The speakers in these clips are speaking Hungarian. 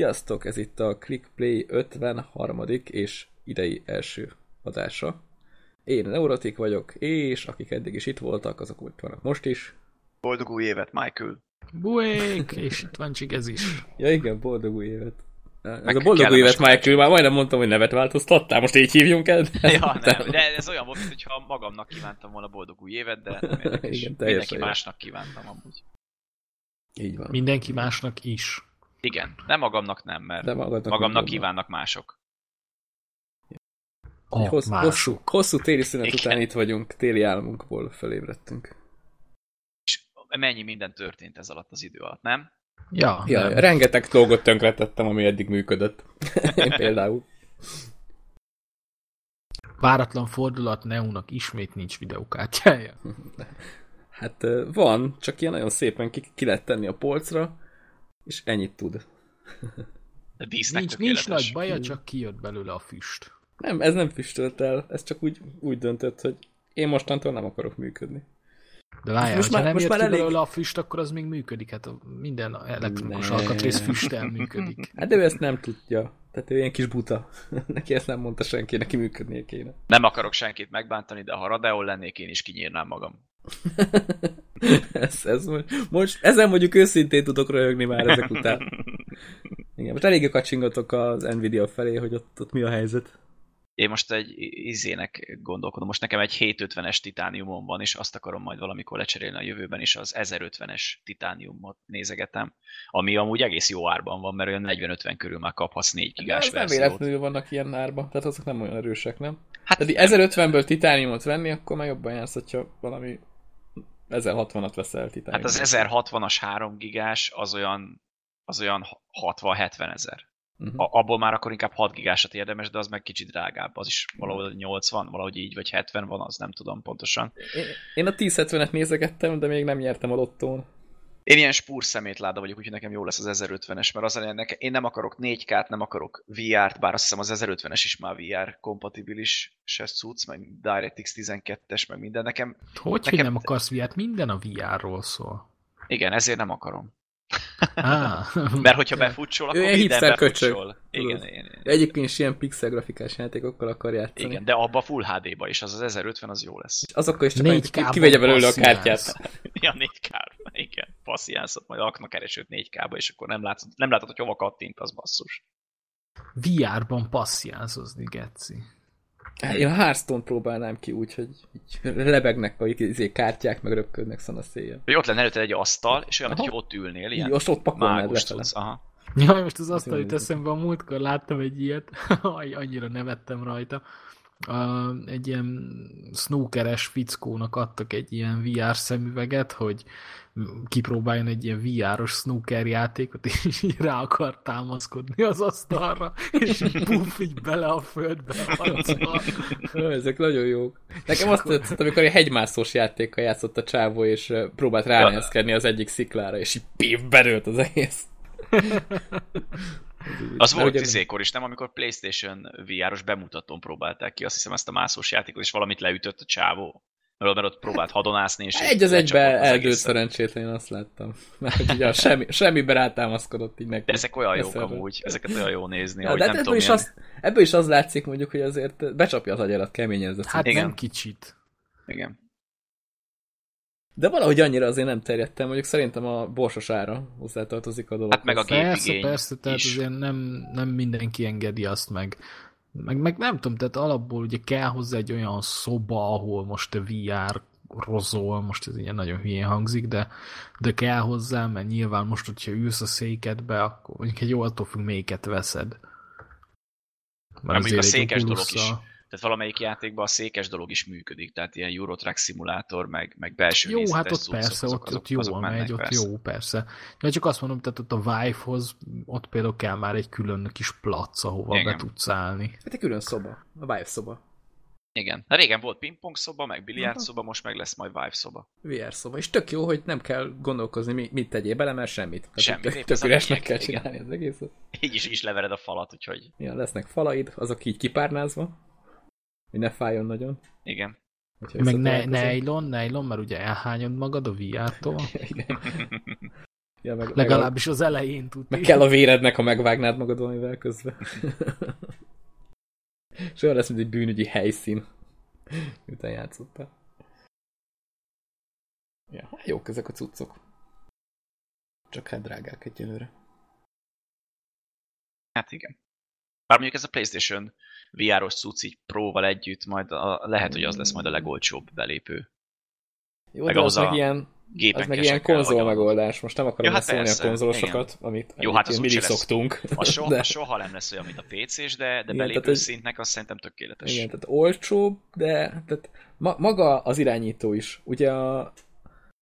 Sziasztok, ez itt a ClickPlay 53. és idei első adása. Én Neurotik vagyok, és akik eddig is itt voltak, azok itt vannak most is. Boldog új évet, Michael! Buék! És itt van ez is. Ja igen, boldog új évet. Ez Meg a boldog új évet, Michael, már majdnem mondtam, hogy nevet változtattál, most így hívjunk el. Ja, nem, de ez olyan volt, mintha magamnak kívántam volna boldog új évet, de nem érdekes. Igen, Mindenki másnak kívántam amúgy. Így van. Mindenki másnak is. Igen, de magamnak nem, mert De magadnak magamnak kívánnak mások. A hossz, mások. hosszú, hosszú téli szünet Igen. után itt vagyunk, téli álmunkból felébredtünk. És mennyi minden történt ez alatt az idő alatt, nem? Ja, Ja, nem. rengeteg dolgot tönkretettem, ami eddig működött. Én például. Váratlan fordulat, Neunak ismét nincs videókártyája. Hát van, csak ilyen nagyon szépen ki, ki lehet tenni a polcra, és ennyit tud. Dísznek Nincs, nincs nagy baja, csak kijött belőle a füst. Nem, ez nem füstölt el, ez csak úgy, úgy döntött, hogy én mostantól nem akarok működni. De várjál, Most már- nem most már elég- belőle a füst, akkor az még működik. Hát a minden elektronikus Ne. alkatrész füsttel működik. Hát de ő ezt nem tudja. Tehát ő ilyen kis buta. neki ezt nem mondta senki, neki működnie kéne. Nem akarok senkit megbántani, de ha Radeon lennék, én is kinyírnám magam. ez, ez most, ezen mondjuk őszintén tudok röhögni már ezek után. Igen, most eléggé kacsingatok az Nvidia felé, hogy ott, ott mi a helyzet. Én most egy izének gondolkodom. Most nekem egy 750-es titániumom van, és azt akarom majd valamikor lecserélni a jövőben, és az 1050-es titániumot nézegetem, ami amúgy egész jó árban van, mert olyan 40-50 körül már kaphatsz 4 De gigás nem verziót. véletlenül vannak ilyen árba, tehát azok nem olyan erősek, nem? Hát Tehát 1050-ből titániumot venni, akkor már jobban jársz, hogyha valami 1060-at veszel Hát titániumot. az 1060-as 3 gigás az olyan, az olyan 60-70 ezer. Uh-huh. A- Abból már akkor inkább 6 gigásat érdemes, de az meg kicsit drágább. Az is valahol 80, valahogy így, vagy 70 van, az nem tudom pontosan. Én, én a 1070-et nézegettem, de még nem nyertem a lottón. Én ilyen spúr szemétláda vagyok, úgyhogy nekem jó lesz az 1050-es, mert az lényeg, én nem akarok 4K-t, nem akarok VR-t, bár azt hiszem az 1050-es is már VR kompatibilis se cucc, meg DirectX 12-es, meg minden. Nekem, Hogy, hogy Nekem- nem akarsz VR-t? Minden a VR-ról szól. igen, ezért nem akarom. Á, Mert hogyha befutsol, akkor ilyen minden befutsol. Igen, én, én, Egyébként is ilyen pixel grafikás játékokkal akar játszani. igen, de abba Full HD-ba is, az az 1050 az jó lesz. És azokkal is csak 4K annyit, ki- kivegye belőle a kártyát. Ja, 4K, igen, passziánszot, majd aknakeresőt 4K-ba, és akkor nem látod, nem látod, hogy hova kattint, az basszus. VR-ban passzjánzozni, geci. Hát Én a Hearthstone próbálnám ki úgy, hogy így lebegnek a izé, kártyák, meg röpködnek szana széjjel. Hogy ott lenne előtted egy asztal, és olyan, hogy ott ülnél, ilyen azt ott pakolnád mágus tudsz. Aha. Jaj, most az asztal jó jut eszembe, a múltkor láttam egy ilyet, annyira nevettem rajta. Uh, egy ilyen snookeres fickónak adtak egy ilyen VR szemüveget, hogy kipróbáljon egy ilyen VR-os snooker játékot, és így rá akar támaszkodni az asztalra, és így puff, így bele a földbe. Ö, Ezek nagyon jók. Nekem azt tetszett, amikor egy hegymászós játékkal játszott a csávó, és próbált ránézkedni az egyik sziklára, és így pif, berőlt az egész. Az volt izékor is, nem? Amikor Playstation VR-os bemutatón próbálták ki, azt hiszem ezt a mászós játékot, és valamit leütött a csávó. Mert mert ott próbált hadonászni, és Egy az egybe eldőlt szerencsétlen, én azt láttam. Mert hogy ugye a semmi, semmibe rátámaszkodott így neki. De ezek olyan jók Eszerre. amúgy, ezeket olyan jó nézni, Ja, hogy de nem hát tudom, ebből, is milyen... az, ebből is az látszik mondjuk, hogy azért becsapja az agyarat keményen ez a Hát. Igen. nem kicsit. Igen. De valahogy annyira azért nem terjedtem, mondjuk szerintem a borsos ára hozzátartozik a dolog. Hát meg a Persze, gépigény persze, tehát is. azért nem, nem mindenki engedi azt meg. meg. Meg nem tudom, tehát alapból ugye kell hozzá egy olyan szoba, ahol most a VR rozol, most ez ilyen nagyon hülyén hangzik, de, de kell hozzá, mert nyilván most, hogyha ülsz a székedbe, akkor mondjuk egy jó attól függ, melyiket veszed. Mert mondjuk a azért egy székes dolog Oculusszal- Tehát valamelyik játékban a székes dolog is működik, tehát ilyen Eurotrack szimulátor, meg, meg belső Jó, hát ott persze, azok- ott, azok- ott jól azok mennek, megy, ott persze. jó, persze. De csak azt mondom, tehát ott a Vive-hoz, ott például kell már egy külön kis plac, ahova Igen. be tudsz állni. Hát egy külön szoba, a Vive szoba. Igen. Na, régen volt pingpong szoba, meg biliárd szoba, most meg lesz majd Vive szoba. VR szoba. És tök jó, hogy nem kell gondolkozni, mi- mit tegyél bele, mert semmit. Tehát Semmit, Tök, tök üresnek kell igen. csinálni az egészet. Így is, is levered a falat, úgyhogy Ja, lesznek falaid, azok így kipárnázva, hogy ne fájjon nagyon. igen. hogyha Meg ne, nylon, nylon, mert ugye elhányod magad a VR-tól. Igen. Ja, meg, Legalábbis az elején tudni. Meg kell a vérednek, ha megvágnád magad valamivel közben. És olyan lesz, mint egy bűnügyi helyszín. Miután játszottál. Ja, hát jók ezek a cuccok. Csak hát drágák egyelőre. Hát igen. Bár mondjuk ez a PlayStation VR-os cucc így Pro-val együtt, majd a, lehet, hogy az lesz majd a legolcsóbb belépő. Jó, meg de az, az meg ilyen, gépen az meg ilyen konzol megoldás. Most nem akarom Ja, hát beszélni a konzolosokat, amit Jó, hát az mindig lesz. szoktunk. A soha, De- soha nem lesz olyan, mint a PC-s, de, de Igen, belépő ez- szintnek az szerintem tökéletes. Igen, tehát olcsóbb, de tehát ma, maga az irányító is. Ugye a,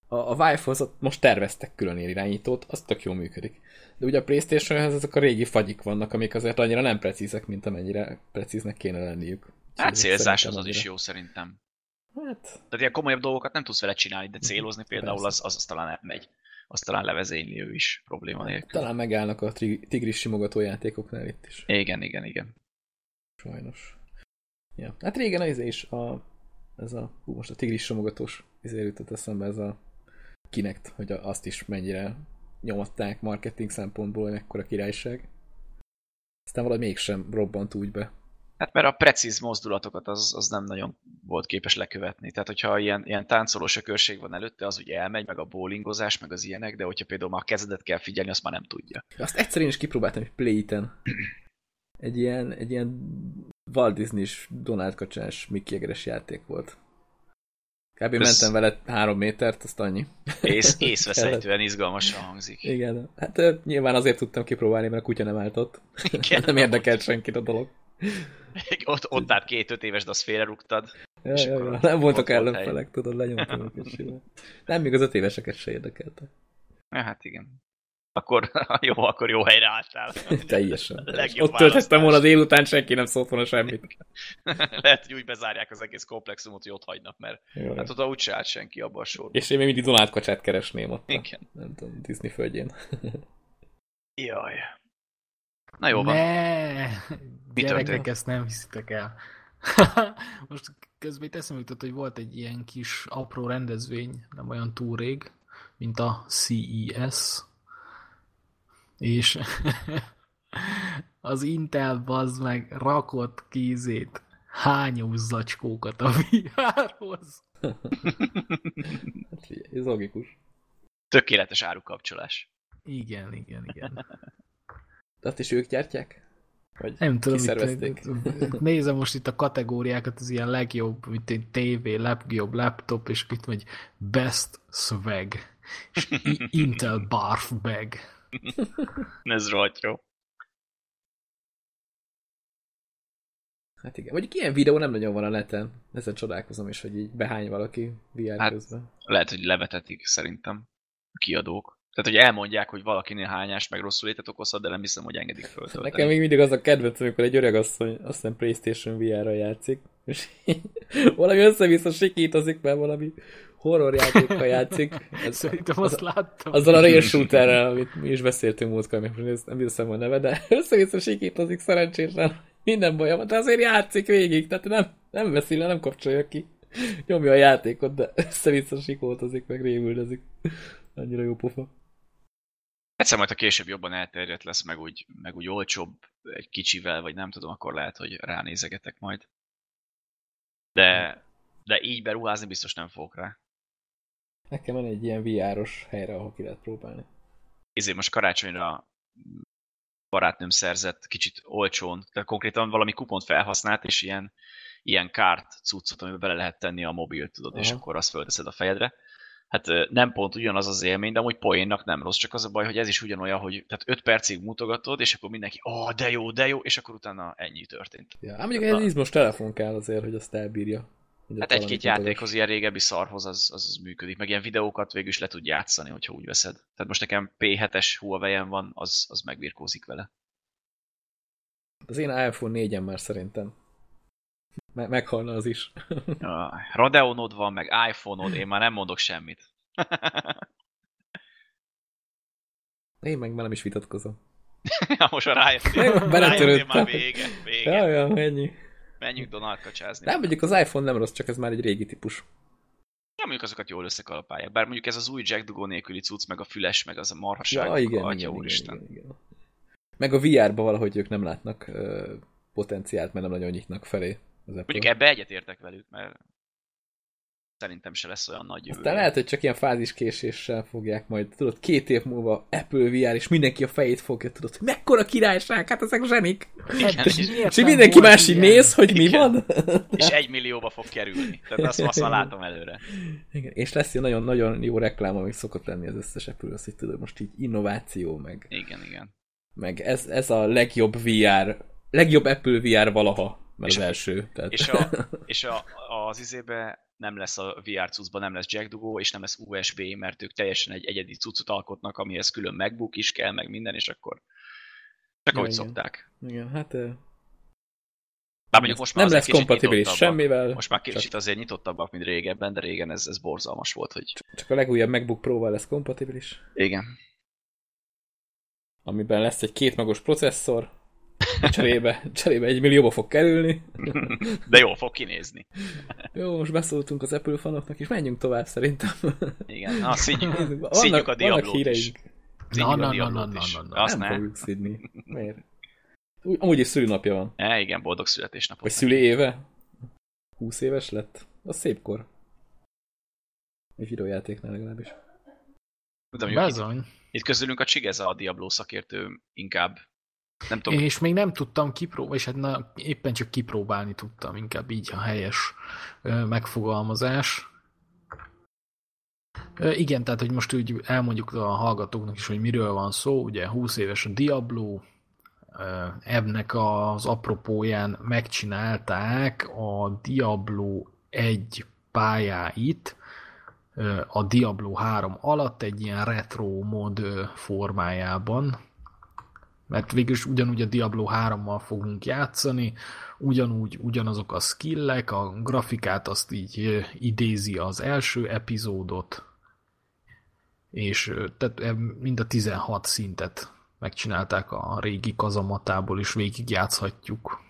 a, a Vive-hoz most terveztek külön irányítót, az tök jól működik. De ugye a Playstation-hez ezek a régi fagyik vannak, amik azért annyira nem precízek, mint amennyire precíznek kéne lenniük. Hát célzás az az is jó szerintem. Hát, Tehát ilyen komolyabb dolgokat nem tudsz vele csinálni, de célozni például az, az, az talán megy. Az talán levezényli ő is probléma nélkül. talán megállnak a tigris simogató játékoknál itt is. Igen, igen, igen. Sajnos. Ja. Hát régen az is a, ez a, hú, most a tigris simogatós izé jutott eszembe ez a Kinect, hogy azt is mennyire nyomatták marketing szempontból, hogy mekkora királyság. Aztán valahogy mégsem robbant úgy be. Hát mert a precíz mozdulatokat az, az nem nagyon volt képes lekövetni. Tehát, hogyha ilyen, ilyen táncolós ökörség van előtte, az ugye elmegy, meg a bowlingozás, meg az ilyenek, de hogyha például már a kezedet kell figyelni, azt már nem tudja. Azt egyszer én is kipróbáltam egy Play-ten. Egy ilyen, egy ilyen Walt Disney-s Donald kacsás Mickey Egeres játék volt. Kb. Ez- mentem vele három métert, azt annyi. Ész, észveszejtően izgalmasan hangzik. Igen, hát nyilván azért tudtam kipróbálni, mert a kutya nem állt ott. Igen. nem érdekelt senkit a dolog. Ott, ott állt két-öt éves, de azt félrerúgtad. Ja, ja, ja. Nem voltak ott volt ellenfelek, tudod, lenyomtam simán. Nem, még az öt éveseket se érdekelte. Ja, hát igen. Akkor jó, akkor jó helyre álltál. Teljesen. Legjobb Ott töltettem volna délután, senki nem szólt volna semmit. Lehet, hogy úgy bezárják az egész komplexumot, hogy ott hagynak, mert Jó, hát oda úgy se állt senki abban a sorban. És én még mindig Donald kacsát keresném ott. a- Igen. Nem tudom, Disney földjén. Jaj. Na jó van. Ne! Gyerekek, történt? ezt nem hiszitek el. Most közben itt eszembe jutott, hogy volt egy ilyen kis apró rendezvény, nem olyan túl rég, mint a CES, és az Intel bazd meg rakott kézét hányós zacskókat a VR-hoz. Hát ez logikus. Tökéletes árukapcsolás. Igen, igen, igen. De azt is ők gyártják? Vagy Nem tudom, kiszervezték? itt, nézem most itt a kategóriákat, az ilyen legjobb, mint egy TV, legjobb laptop, és itt megy Best Swag, és Intel Barf Bag. Ez rohadt jó. Hát igen. Vagy ilyen videó nem nagyon van a neten. Ezen csodálkozom is, hogy így behány valaki VR Hát, közben. Lehet, hogy levetetik szerintem a kiadók. Tehát, hogy elmondják, hogy valakinél hányás, meg rosszul létet okozhat, de nem hiszem, hogy engedik föltölteni. Nekem még mindig az a kedvenc, amikor egy öreg asszony, azt hiszem Playstation VR-ra játszik, és valami össze-vissza sikítozik, mert valami horror játékkal játszik. Ez, Szerintem azt láttam. azzal a rail shooterrel, amit mi is beszéltünk múltkor, most nem hiszem a neve, de össze-vissza sikítozik szerencsésen. Minden baj van, de azért játszik végig, tehát nem, nem veszi le, nem kapcsolja ki. Nyomja a játékot, de össze-vissza sikótozik, meg rémüldezik. Annyira jó pofa. Egyszer majd, ha később jobban elterjedt lesz, meg úgy, meg úgy olcsóbb egy kicsivel, vagy nem tudom, akkor lehet, hogy ránézegetek majd. De, de így beruházni biztos nem fogok rá. Nekem van egy ilyen VR-os helyre, ahol ki lehet próbálni. Ezért most karácsonyra barátnőm szerzett kicsit olcsón, tehát konkrétan valami kupont felhasznált, és ilyen, ilyen kárt cuccot, amiben bele lehet tenni a mobilt, tudod, és Aha. akkor azt fölteszed a fejedre. Hát nem pont ugyanaz az élmény, de amúgy poénnak nem rossz, csak az a baj, hogy ez is ugyanolyan, hogy tehát 5 percig mutogatod, és akkor mindenki, ó, oh, de jó, de jó, és akkor utána ennyi történt. Ja, ám mondjuk ez izmos telefon kell azért, hogy azt elbírja. Hát egy-két játékhoz, ilyen régebbi szarhoz az, az, az működik, meg ilyen videókat végül is le tud játszani, hogyha úgy veszed. Tehát most nekem P7-es huawei van, az, az megbirkózik vele. Az én iPhone 4-en már szerintem. Me- meghalna az is. Radeonod van, meg iPhone-od, én már nem mondok semmit. Én meg már nem is vitatkozom. ja, most már rájöttél. Rájöttél már vége, vége. Ja, ja, ennyi. Menjünk Donald kacsázni. Nem, mondjuk az iPhone nem rossz, csak ez már egy régi típus. Ja, mondjuk azokat jól összekalapálják. Bár mondjuk ez az új Jack Dugó nélküli cucc, meg a füles, meg az a marhaság, Ja, igen, atya igen, igen, úristen. igen, igen. Meg a VR-ba valahogy ők nem látnak ö, potenciált, mert nem nagyon nyitnak felé az Apple. Mondjuk ebbe egyetértek velük, mert szerintem se lesz olyan nagy jövő. Aztán lehet, hogy csak ilyen fáziskéséssel fogják majd, tudod, két év múlva Apple VR, és mindenki a fejét fogja, tudod, hogy mekkora királyság, hát ezek zsenik. Igen, Hát, és, És mindenki más így néz, hogy mi Igen. van. és egy millióba fog kerülni. Tehát azt, azt látom előre. Igen, és lesz ilyen nagyon-nagyon jó reklám, ami szokott lenni az összes apple hogy tudod, most így innováció, meg, Igen, igen. meg ez, ez a legjobb VR, legjobb Apple VR valaha, mert És az a- első. Tehát... És, a, és a, az izébe nem lesz a VR cuccban, nem lesz Jack Dugó, és nem lesz USB, mert ők teljesen egy egyedi cuccot alkotnak, amihez külön MacBook is kell, meg minden, és akkor csak Ja, ahogy igen. szokták. Igen, hát Bár mondjuk most már nem lesz kompatibilis semmivel, Most már csak, kicsit azért nyitottabbak, mint régebben, de régen ez, ez borzalmas volt, hogy csak a legújabb MacBook Pro-val lesz kompatibilis, igen. amiben lesz egy kétmagos processzor, cserébe, cserébe egy millióba fog kerülni. De jól fog kinézni. Jó, most beszóltunk az Apple fanoknak, és menjünk tovább szerintem. Igen, na, szígyük, Vannak, szígyük a Diablót is. Na, a na, na, na, na, na, Azt nem ne. fogjuk szidni. Miért? Úgy, amúgy is szülőnapja van. E, igen, boldog születésnapot. Vagy szüli éve? 20 éves lett? Az szép kor. Egy videójátéknál legalábbis. Tudom, mondjuk itt, Bezony. itt közülünk a Csigeza a Diablo szakértő inkább. Nem tudom, Én is még nem tudtam kipróbálni, és hát na, éppen csak kipróbálni tudtam, inkább így a helyes megfogalmazás. Igen, tehát, hogy most úgy elmondjuk a hallgatóknak is, hogy miről van szó, ugye 20 éves a Diablo, ebnek az apropóján megcsinálták a Diablo 1 pályáit, a Diablo 3 alatt egy ilyen retro mod formájában, mert végülis ugyanúgy a Diablo 3-mal fogunk játszani, ugyanúgy ugyanazok a skillek, a grafikát azt így idézi az első epizódot, és tehát mind a 16 szintet megcsinálták a régi kazamatából, és végig játszhatjuk.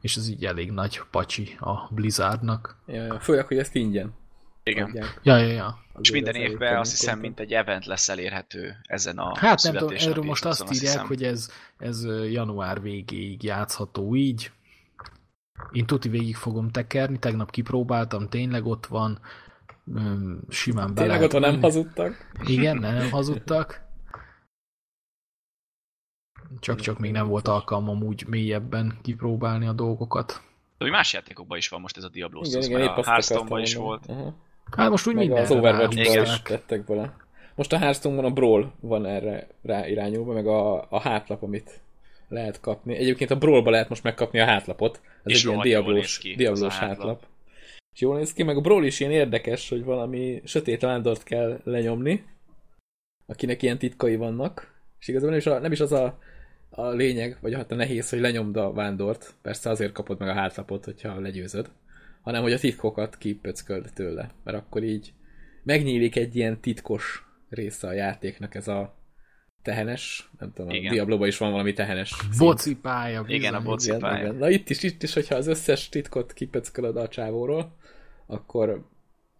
És ez így elég nagy pacsi a Blizzardnak. Ja, ja. Főleg, hogy ezt ingyen igen. adják. Ja, ja, ja. És minden évben azt hiszem, mint egy event lesz elérhető ezen a Hát nem tudom, erről most azt írják, hiszem. hogy ez, ez január végéig játszható így. Én tuti végig fogom tekerni, tegnap kipróbáltam, tényleg ott van, simán be Tényleg ott nem hazudtak? Igen, nem hazudtak. Csak-csak még nem volt alkalmam úgy mélyebben kipróbálni a dolgokat. De más játékokban is van most ez a Diablo Igen, igen, épp a Hearthstone-ban is volt. Aha. Hát most úgy minden az Overwatch-ban Igen. is tettek bele. Most a Hearthstone-ban a Brawl van erre rá irányulva, meg a, a hátlap, amit lehet kapni. Egyébként a Brawl-ba lehet most megkapni a hátlapot. Ez És egy ilyen diablós, diablós hátlap. hátlap. És jól néz ki, meg a Brawl is ilyen érdekes, hogy valami sötét vándort kell lenyomni, akinek ilyen titkai vannak. És igazából nem is, a, nem is az a, a lényeg, vagy hát a nehéz, hogy lenyomd a vándort. Persze azért kapod meg a hátlapot, hogyha legyőzöd. Hanem, hogy a titkokat kipöcköld tőle. Mert akkor így megnyílik egy ilyen titkos része a játéknak, ez a tehenes, nem tudom, Igen. a Diablo-ban is van valami tehenes szint. Boci pálya. bizony. Igen, a boci Igen, pálya. igen. Na itt is, itt is, hogyha az összes titkot kipöckölöd a csávóról, akkor,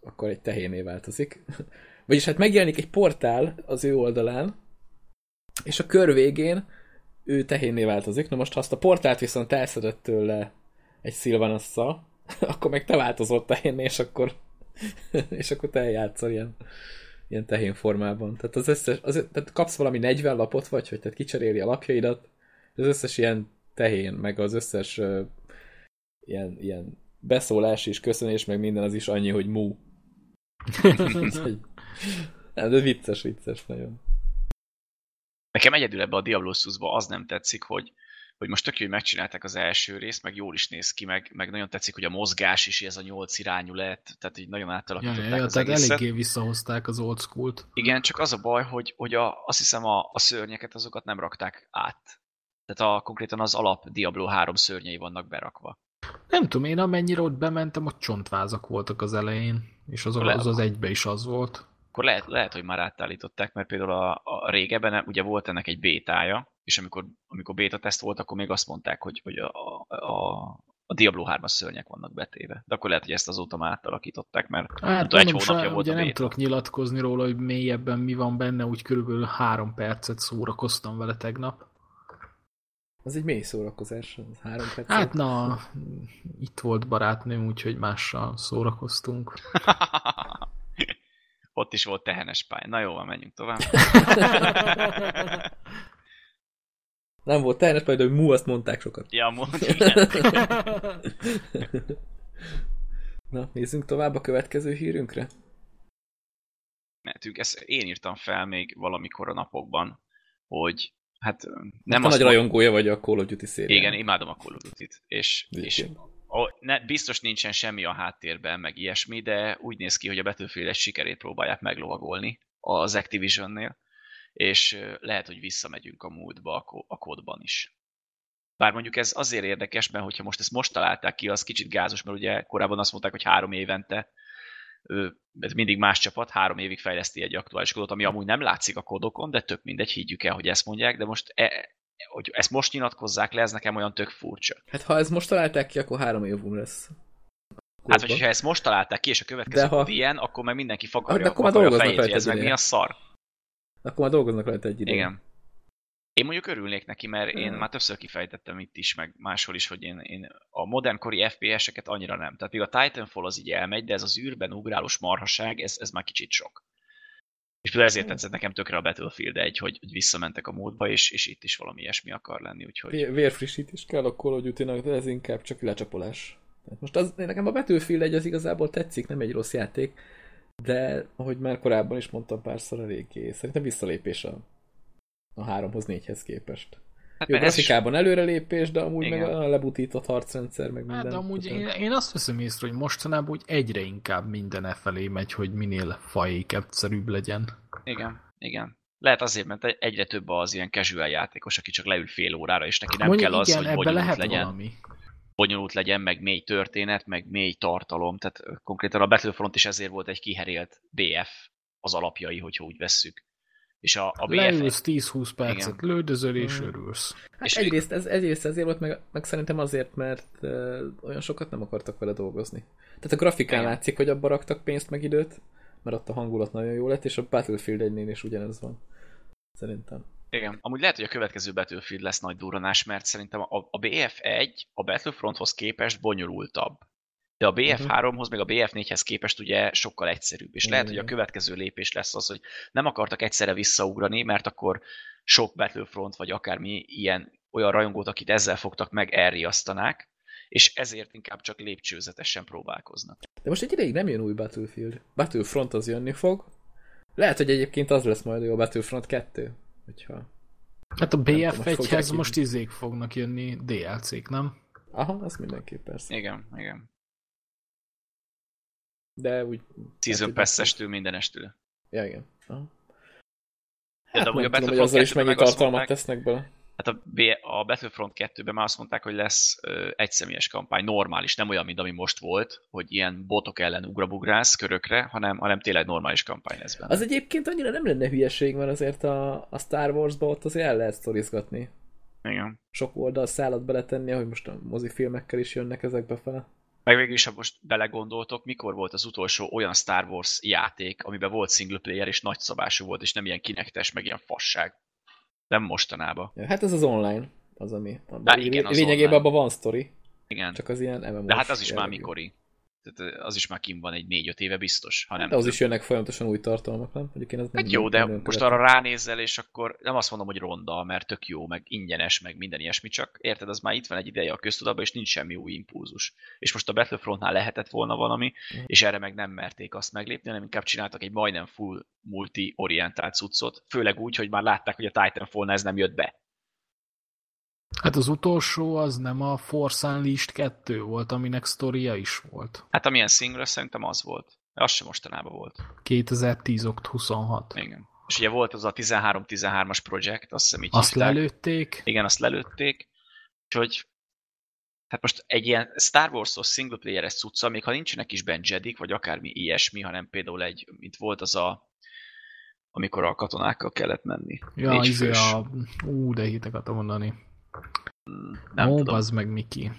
akkor egy tehéné változik. Vagyis hát megjelenik egy portál az ő oldalán, és a kör végén ő tehénné változik. Na most, ha azt a portált viszont elszedett tőle egy szilvanasszal, akkor meg te változott tehénné, és akkor, és akkor te játszol ilyen, ilyen tehén formában. Tehát, az összes, az, tehát kapsz valami 40 lapot, vagy hogy tehát kicseréli a lapjaidat, az összes ilyen tehén, meg az összes uh, ilyen, ilyen beszólás és köszönés, meg minden az is annyi, hogy mu. Úgyhogy- Nem, de vicces, vicces nagyon. Nekem egyedül ebbe a Diablo az nem tetszik, hogy, hogy most tök jó, hogy megcsinálták az első részt, meg jól is néz ki, meg, meg nagyon tetszik, hogy a mozgás is ez a nyolc irányú lett, tehát így nagyon átalakították ja, ja, az tehát egészet. eléggé visszahozták az old school-t. Igen, csak az a baj, hogy, hogy a, azt hiszem a, a szörnyeket azokat nem rakták át. Tehát a, konkrétan az alap Diablo 3 szörnyei vannak berakva. Nem tudom, én amennyire ott bementem, ott csontvázak voltak az elején, és az az, az egybe is az volt. Akkor lehet, lehet hogy már átállították, mert például a, a régebben ugye volt ennek egy bétája, és amikor, amikor béta teszt volt, akkor még azt mondták, hogy, hogy a, a, A Diablo 3-as szörnyek vannak betéve. De akkor lehet, hogy ezt azóta már átalakították, mert Hát tudom, egy hónapja sa- volt ugye a nem beta. tudok nyilatkozni róla, hogy mélyebben mi van benne, úgy körülbelül három percet szórakoztam vele tegnap. Az egy mély szórakozás, az három perc. Hát na, itt volt barátnőm, úgyhogy mással szórakoztunk. Ott is volt tehenes pálya. Na jó, van, menjünk tovább. Nem volt pálya, de hogy mú, azt mondták sokat. ja, mond, igen. Na, nézzünk tovább a következő hírünkre. Mehetünk. Ezt én írtam fel még valamikor a napokban, hogy hát Nem a azt nagy rajongója vagy a Call of Duty szérián. Igen, imádom a Call of Duty-t. És, és Egyébként. ó, ne, biztos nincsen semmi a háttérben, meg ilyesmi, de úgy néz ki, hogy a Battlefield sikerét próbálják meglovagolni az Activision-nél, és lehet, hogy visszamegyünk a múltba a, a kódban is. Bár mondjuk ez azért érdekes, mert hogyha most ezt most találták ki, az kicsit gázos, mert ugye korábban azt mondták, hogy három évente ez mindig más csapat három évig fejleszti egy aktuális kódot, ami amúgy nem látszik a kódokon, de tök mindegy, higgyük el, hogy ezt mondják, de most e, hogy ezt most nyilatkozzák le, ez nekem olyan tök furcsa. Hát ha ez most találták ki, akkor három évum lesz. Hát, Kódban. vagy ha ezt most találták ki, és a következő De ha- ilyen, akkor meg mindenki Hát, fakarja, de akkor a fejét, hogy ez meg mi a szar. Akkor már dolgoznak rajta egy ideje. Igen. Én mondjuk örülnék neki, mert én Hmm. már többször kifejtettem itt is, meg máshol is, hogy én, én a modernkori FPS-eket annyira nem. Tehát még a Titanfall az így elmegy, de ez az űrben ugrálós marhaság, ez, ez már kicsit sok. És például ezért tetszett nekem tökre a Battlefield 1, hogy, hogy visszamentek a módba, és, és itt is valami ilyesmi akar lenni, úgyhogy... Vé- Vérfrissítés kell a Call of Duty-nak, de ez inkább csak lecsapolás. Most az, nekem a Battlefield egy az igazából tetszik, nem egy rossz játék, de ahogy már korábban is mondtam párszor, eléggé szerintem visszalépés a, a 3-hoz 4-hez képest. Hát Jó, grafikában előrelépés, de amúgy Igen. meg a lebutított harcrendszer, meg minden. Hát de amúgy én, én azt veszem észre, hogy mostanában úgy egyre inkább minden e felé megy, hogy minél fajékebszerűbb legyen. Igen, igen. Lehet azért, mert egyre több az ilyen casual játékos, aki csak leül fél órára, és neki nem Mondjuk kell az, igen, hogy ebbe bonyolult lehet legyen. valami. Bonyolult legyen, meg mély történet, meg mély tartalom. Tehát konkrétan a Battlefront is ezért volt egy kiherélt BF az alapjai, hogyha úgy vesszük. És a, a BF... Leülsz 10-20 percet, Igen. lődözöl és Mhm. örülsz. Hát És- egyrészt, ez, egyrészt ezért volt, meg, meg szerintem azért, mert uh, olyan sokat nem akartak vele dolgozni. Tehát a grafikán Igen. látszik, hogy abba raktak pénzt meg időt, mert ott a hangulat nagyon jó lett, és a Battlefield 1 is ugyanez van. Szerintem. Igen. Amúgy lehet, hogy a következő Battlefield lesz nagy durranás, mert szerintem a, a BF1 a Battlefronthoz képest bonyolultabb. De a BF3-hoz, meg a BF4-hez képest ugye sokkal egyszerűbb. És Igen, lehet, hogy a következő lépés lesz az, hogy nem akartak egyszerre visszaugrani, mert akkor sok Battlefront, vagy akármi ilyen olyan rajongót, akit ezzel fogtak meg, elriasztanák, és ezért inkább csak lépcsőzetesen próbálkoznak. De most egy ideig nem jön új Battlefield. Battlefront az jönni fog. Lehet, hogy egyébként az lesz majd a Battlefront 2, hogyha... Hát a tudom, most fogják BF1-hez hívni. most izék fognak jönni, DLC-k, nem? Aha, az mindenképp persze. Igen, igen. De úgy... Season hogy Pass-estől mindenestől. Ja, igen. Aha. De Hát amúgy nem a tudom, hogy Battlefront azzal is 2-ben mennyi tartalmat tesznek bele. Hát a, a Battlefront 2-ben már azt mondták, hogy lesz egyszemélyes kampány, normális, nem olyan, mint ami most volt, hogy ilyen botok ellen ugrabugrász körökre, hanem, hanem tényleg normális kampány lesz benne. Az egyébként annyira nem lenne hülyeség, mert azért a, a Star Wars-ba ott azért el lehet sztorizgatni. Igen. Sok oldal szállat beletenni, ahogy most a mozifilmekkel is jönnek ezekbe fele. Meg végül is, ha most belegondoltok, mikor volt az utolsó olyan Star Wars játék, amiben volt single player és nagyszabású volt, és nem ilyen kinektes, meg ilyen fasság. Nem mostanában. Ja, hát ez az online, az ami. De igen, az lényegében online. abban van sztori, Igen. csak az ilyen MMO. De hát az is már mikori. Tehát az is már kim van egy 4-5 éve biztos, ha nem De az több. is jönnek folyamatosan új tartalmak, nem? Mondjuk én ez nem Hát jó, de nem most arra ránézzel, és akkor nem azt mondom, hogy ronda, mert tök jó, meg ingyenes, meg minden ilyesmi, csak érted, az már itt van egy ideje a köztudatban, és nincs semmi új impulzus. És most a Battlefrontnál lehetett volna valami, Mhm. és erre meg nem merték azt meglépni, hanem inkább csináltak egy majdnem full multi-orientált cuccot, főleg úgy, hogy már látták, hogy a Titanfall-nál ez nem jött be. Hát az utolsó az nem a Force Unleashed 2 volt, aminek sztoria is volt. Hát amilyen single szerintem az volt. Az sem mostanában volt. 2010 okt 26. Igen. És ugye volt az a 13-13-as projekt, azt hiszem így Azt hívták. lelőtték, Igen, azt lelőtték. Úgyhogy hát most egy ilyen Star Wars-os single player-es cucca, még ha nincsenek is benne Jedik, vagy akármi ilyesmi, hanem például egy, mint volt az a amikor a katonákkal kellett menni. ja, izé a... Ú, de akartam mondani. Nem Ó, tudom. az meg Miki.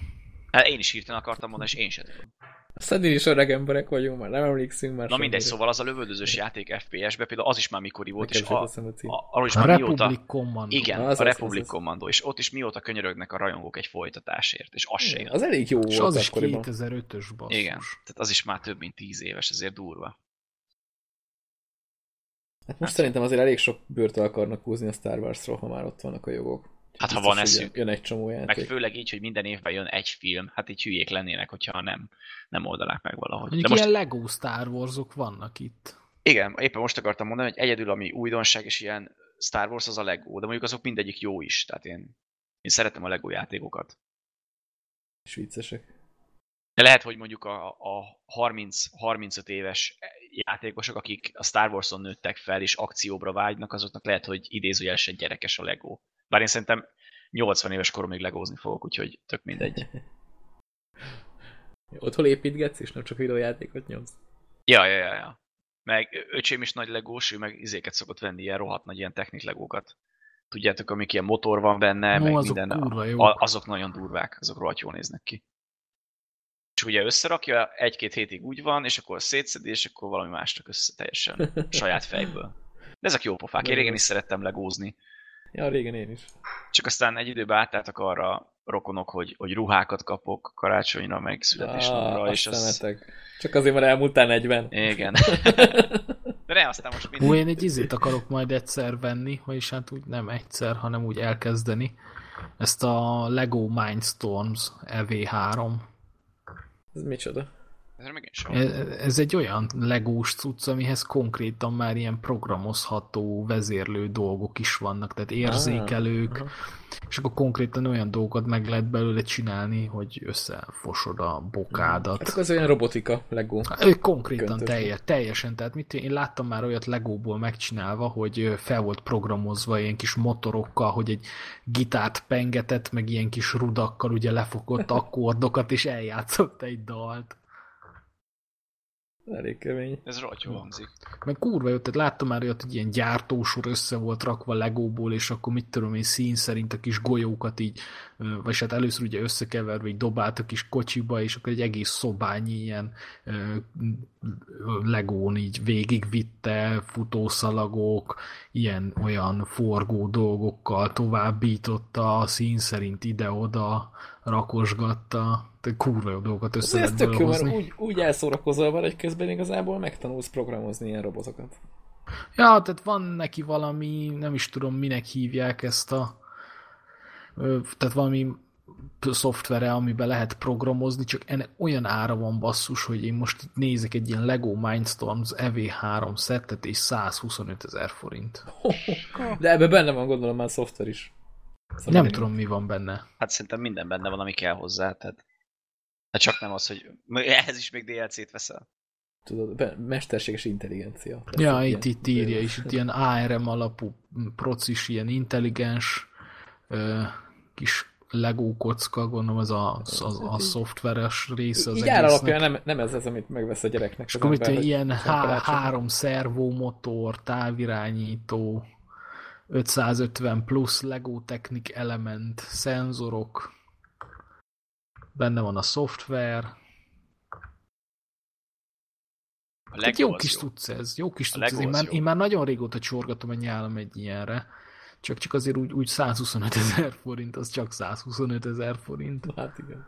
Hát én is hirtelen akartam mondani, és én sem tudom. Aztán én is öreg emberek vagyunk, már nem emlékszünk már Na mindegy, semmire. szóval az a lövöldözős játék FPS-be például az is már mikor volt, és Nekem a, a, a a, arról is A már mióta... Commando. Igen, Az, a az, Republic az, az. Commando, és ott is mióta könyörögnek a rajongók egy folytatásért, és az se. Az elég jó És volt az is akkoriban. 2005-ös basszus. Igen, tehát az is már több mint tíz éves, ezért durva. Hát most szerintem azért elég sok bőrt akarnak húzni a Star Wars-ról, ha már ott vannak a jogok. Hát ha van eszük. Jön egy csomó Meg játék. főleg így, hogy minden évben jön egy film, hát így hülyék lennének, hogyha nem, nem oldanák meg valahogy. Mondjuk De most, ilyen Lego Star Warsok vannak itt. igen, éppen most akartam mondani, hogy egyedül, ami újdonság és ilyen Star Wars, az a Lego, de mondjuk azok mindegyik jó is, tehát én, én szeretem a Lego játékokat. És viccesek. De lehet, hogy mondjuk a, a 30-35 éves játékosok, akik a Star Wars-on nőttek fel és akcióbra vágynak, azoknak lehet, hogy idézőjelesen gyerekes a Lego. Bár én szerintem 80 éves koromig legózni fogok, úgyhogy tök mindegy. Otthon építgetsz, és nem csak videójátékot nyomsz. Ja, ja, ja, ja. Meg öcsém is nagy legós, ő meg izéket szokott venni, ilyen rohadt nagy ilyen technik legókat. Tudjátok, amik ilyen motor van benne, No, meg azok minden. kurva a, a, azok nagyon durvák, azok rohadt jól néznek ki. És ugye összerakja, egy-két hétig úgy van, és akkor szétszedi, és akkor valami másnak össze teljesen saját fejből. De ezek jó pofák. Én régen is szerettem legózni. Ja, régen én is. Csak aztán egy időben átálltak arra rokonok, hogy, hogy ruhákat kapok karácsonyra, meg születésnapra, Ah, és az... Csak azért, mert elmúltál 40. Igen. De ne, aztán most mindig... Hú, én egy izét akarok majd egyszer venni, vagyis hát úgy nem egyszer, hanem úgy elkezdeni. Ezt a Lego Mindstorms EV3. Ez micsoda? Ez még én sem. Ez ez egy olyan legós cucc, amihez konkrétan már ilyen programozható, vezérlő dolgok is vannak, tehát érzékelők, aha. és akkor konkrétan olyan dolgokat meg lehet belőle csinálni, hogy összefosod a bokádat. Hát az olyan robotika, Lego. Ő konkrétan Köntös. teljes, teljesen, tehát mit, én láttam már olyat Legóból megcsinálva, hogy fel volt programozva ilyen kis motorokkal, hogy egy gitárt pengetett, meg ilyen kis rudakkal ugye lefogott akkordokat, és eljátszott egy dalt. Elég kemény. Ez rohadt jól hangzik. Meg kurva jó, tehát láttam már olyat, hogy ilyen gyártósor össze volt rakva Legóból, és akkor mit tudom én, szín szerint a kis golyókat így, vagy hát először ugye összekeverve, így dobált a kis kocsiba, és akkor egy egész szobányi ilyen Legón így végigvitte, futószalagok, ilyen olyan forgó dolgokkal továbbította, szín szerint ide-oda rakosgatta, kurva jó dolgokat össze Ez, tök jó, mert úgy, úgy elszórakozol vele, hogy közben igazából megtanulsz programozni ilyen robotokat. Ja, tehát van neki valami, nem is tudom, minek hívják ezt a... Tehát valami szoftvere, amiben lehet programozni, csak ennek olyan ára van basszus, hogy én most itt nézek egy ilyen Lego Mindstorms EV3 szettet, és 125 ezer forint. De ebben benne van gondolom már szoftver is. Szóval Nem én- tudom, mi van benne. Hát szerintem minden benne van, ami kell hozzá, tehát... Hát csak nem az, hogy ehhez is még DLC-t veszel. Tudod, mesterséges intelligencia. Ja, itt, ilyen- itt írja is, itt ilyen ARM alapú procis, ilyen intelligens ö, kis Lego kocka, gondolom ez a, a, a szoftveres része az Így alapján nem, nem ez az, amit megvesz a gyereknek. És az akkor hogy ilyen há- három szervomotor, távirányító, 550 plusz Lego Technic element, szenzorok, benne van a szoftver, A egy jó kis tudsz ez, jó kis A tudsz Én az már, jó. én már nagyon régóta csorgatom egy nyálam egy ilyenre, csak, csak azért úgy, úgy 125 ezer forint, az csak 125 ezer forint. Hát igen.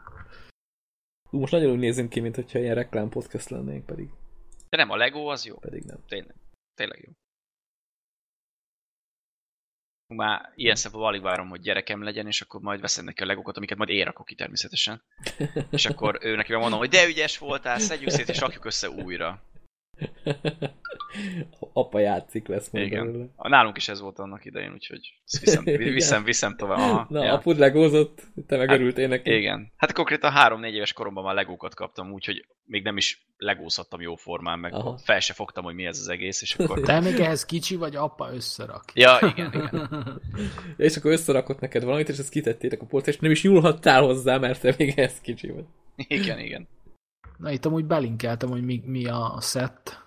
Hú, most nagyon úgy nézünk ki, mint hogyha ilyen reklám podcast lennénk, pedig, De nem, a Lego az jó. pedig nem. Tényleg. Tényleg jó. Már ilyen szempontból alig várom, hogy gyerekem legyen, és akkor majd veszem neki a legókat, amiket majd én rakok ki természetesen. És akkor ő neki mondom, hogy de ügyes voltál, szedjük szét, és rakjuk össze újra. Apa játszik lesz majd Igen. belőle. Nálunk is ez volt annak idején, úgyhogy viszem, viszem, viszem tovább. Aha, Na, ja. apud legózott, te meg Hát, örültél neki. Igen. Hát konkrétan három-négy éves koromban már legókat kaptam, úgyhogy még nem is legózhattam jó formán, meg Aha. fel se fogtam, hogy mi ez az egész, és akkor... Te még ehhez kicsi vagy, apa összerak. Ja, igen, igen. Ja, és akkor összerakott neked valamit, és ezt kitettétek a polcra, és nem is nyúlhattál hozzá, mert te még ez kicsi vagy. Igen, igen. Na itt amúgy belinkeltem, hogy mi, mi a set.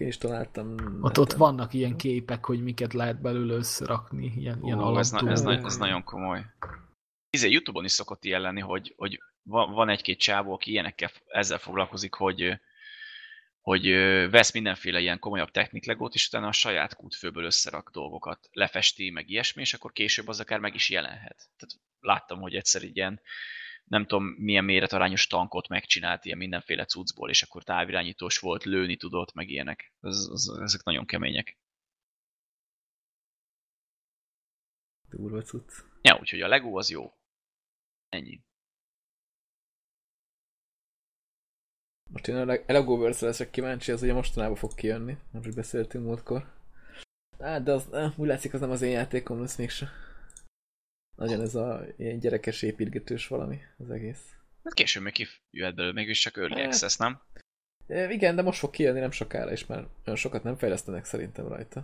Én is találtam. Ott, ott vannak ilyen képek, hogy miket lehet belőle összerakni, ilyen, ilyen Ú, ez, na, ez, na, ez nagyon komoly. izé, Youtube-on is szokott ilyen lenni, hogy, hogy van, van egy-két csávó, aki ilyenekkel ezzel foglalkozik, hogy hogy vesz mindenféle ilyen komolyabb techniklegót, és utána a saját kútfőből összerak dolgokat, lefesti, meg ilyesmi, és akkor később az akár meg is jelenhet. Tehát láttam, hogy egyszer egy ilyen, nem tudom milyen méretarányos tankot megcsinált ilyen mindenféle cuccból, és akkor távirányítós volt, lőni tudott, meg ilyenek. Ez, ez, ezek nagyon kemények. Durva cucc. Ja, úgyhogy a Lego az jó. Ennyi. Most én a Legoverse leszek kíváncsi, az ugye mostanában fog kijönni, most beszéltünk múltkor. Hát, de az, eh, úgy látszik, az nem az én játékom lesz mégse. Nagyon ez a ilyen gyerekes építgetős valami az egész. Hát később még kijöhet belőle, mégis csak early hát, access, nem? Igen, de most fog kijönni nem sokára is, mert olyan sokat nem fejlesztenek szerintem rajta.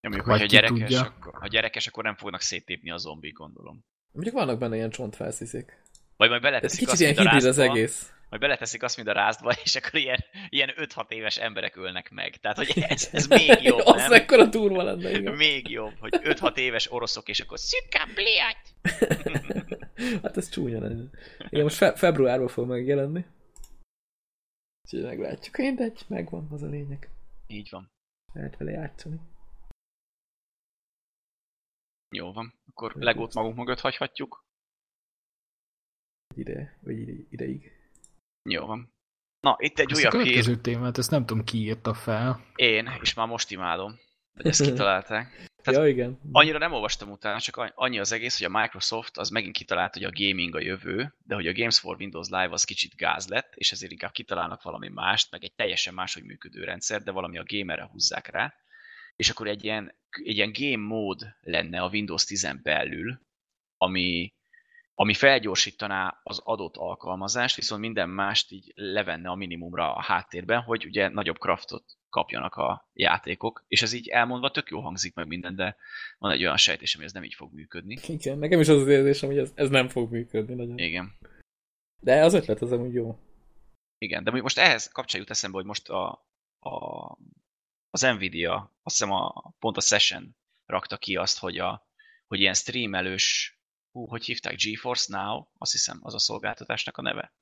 Ja, mondjuk, hogy ha gyerekes, akkor, ha gyerekes, akkor nem fognak széttépni a zombik, gondolom. Mondjuk vannak benne ilyen csontfelszizék. Vagy majd beleteszik Ez kicsit ilyen hibrid az egész majd beleteszik azt, mint a rázdba, és akkor ilyen, ilyen 5-6 éves emberek ölnek meg. Tehát, hogy ez, ez még jobb, az nem? ekkora turva lenne, igen. Még jobb, hogy 5-6 éves oroszok, és akkor szükkám, bliát! hát ez csúnya lenne. Igen, most fe- februárban fog megjelenni. Úgyhogy meglátjuk. Mindegy, megvan, az a lényeg. Így van. Lehet vele játszani. Jó van. Akkor legót magunk mögött hagyhatjuk. Ide, vagy ide, ideig. Jó van. Na, itt egy ezt újabb a következő hír. témát, ezt nem tudom ki írta fel. Én, és már most imádom, hogy ezt kitalálták. Tehát ja, igen. Annyira nem olvastam utána, csak annyi az egész, hogy a Microsoft az megint kitalált, hogy a gaming a jövő, de hogy a Games for Windows Live az kicsit gáz lett, és ezért inkább kitalálnak valami mást, meg egy teljesen máshogy működő rendszer, de valami a gamerre húzzák rá. És akkor egy ilyen, egy ilyen game mód lenne a Windows 10 belül, ami ami felgyorsítaná az adott alkalmazást, viszont minden mást így levenne a minimumra a háttérben, hogy ugye nagyobb kraftot kapjanak a játékok, és ez így elmondva tök jó hangzik meg minden, de van egy olyan sejtésem, hogy ez nem így fog működni. Igen, nekem is az az érzésem, hogy ez, ez nem fog működni nagyon. Igen. De az ötlet az amúgy jó. Igen, de most ehhez kapcsoljuk eszembe, hogy most a, a, az Nvidia, azt hiszem a, pont a Session rakta ki azt, hogy, a, hogy ilyen streamelős hú, hogy hívták, GeForce Now, azt hiszem az a szolgáltatásnak a neve.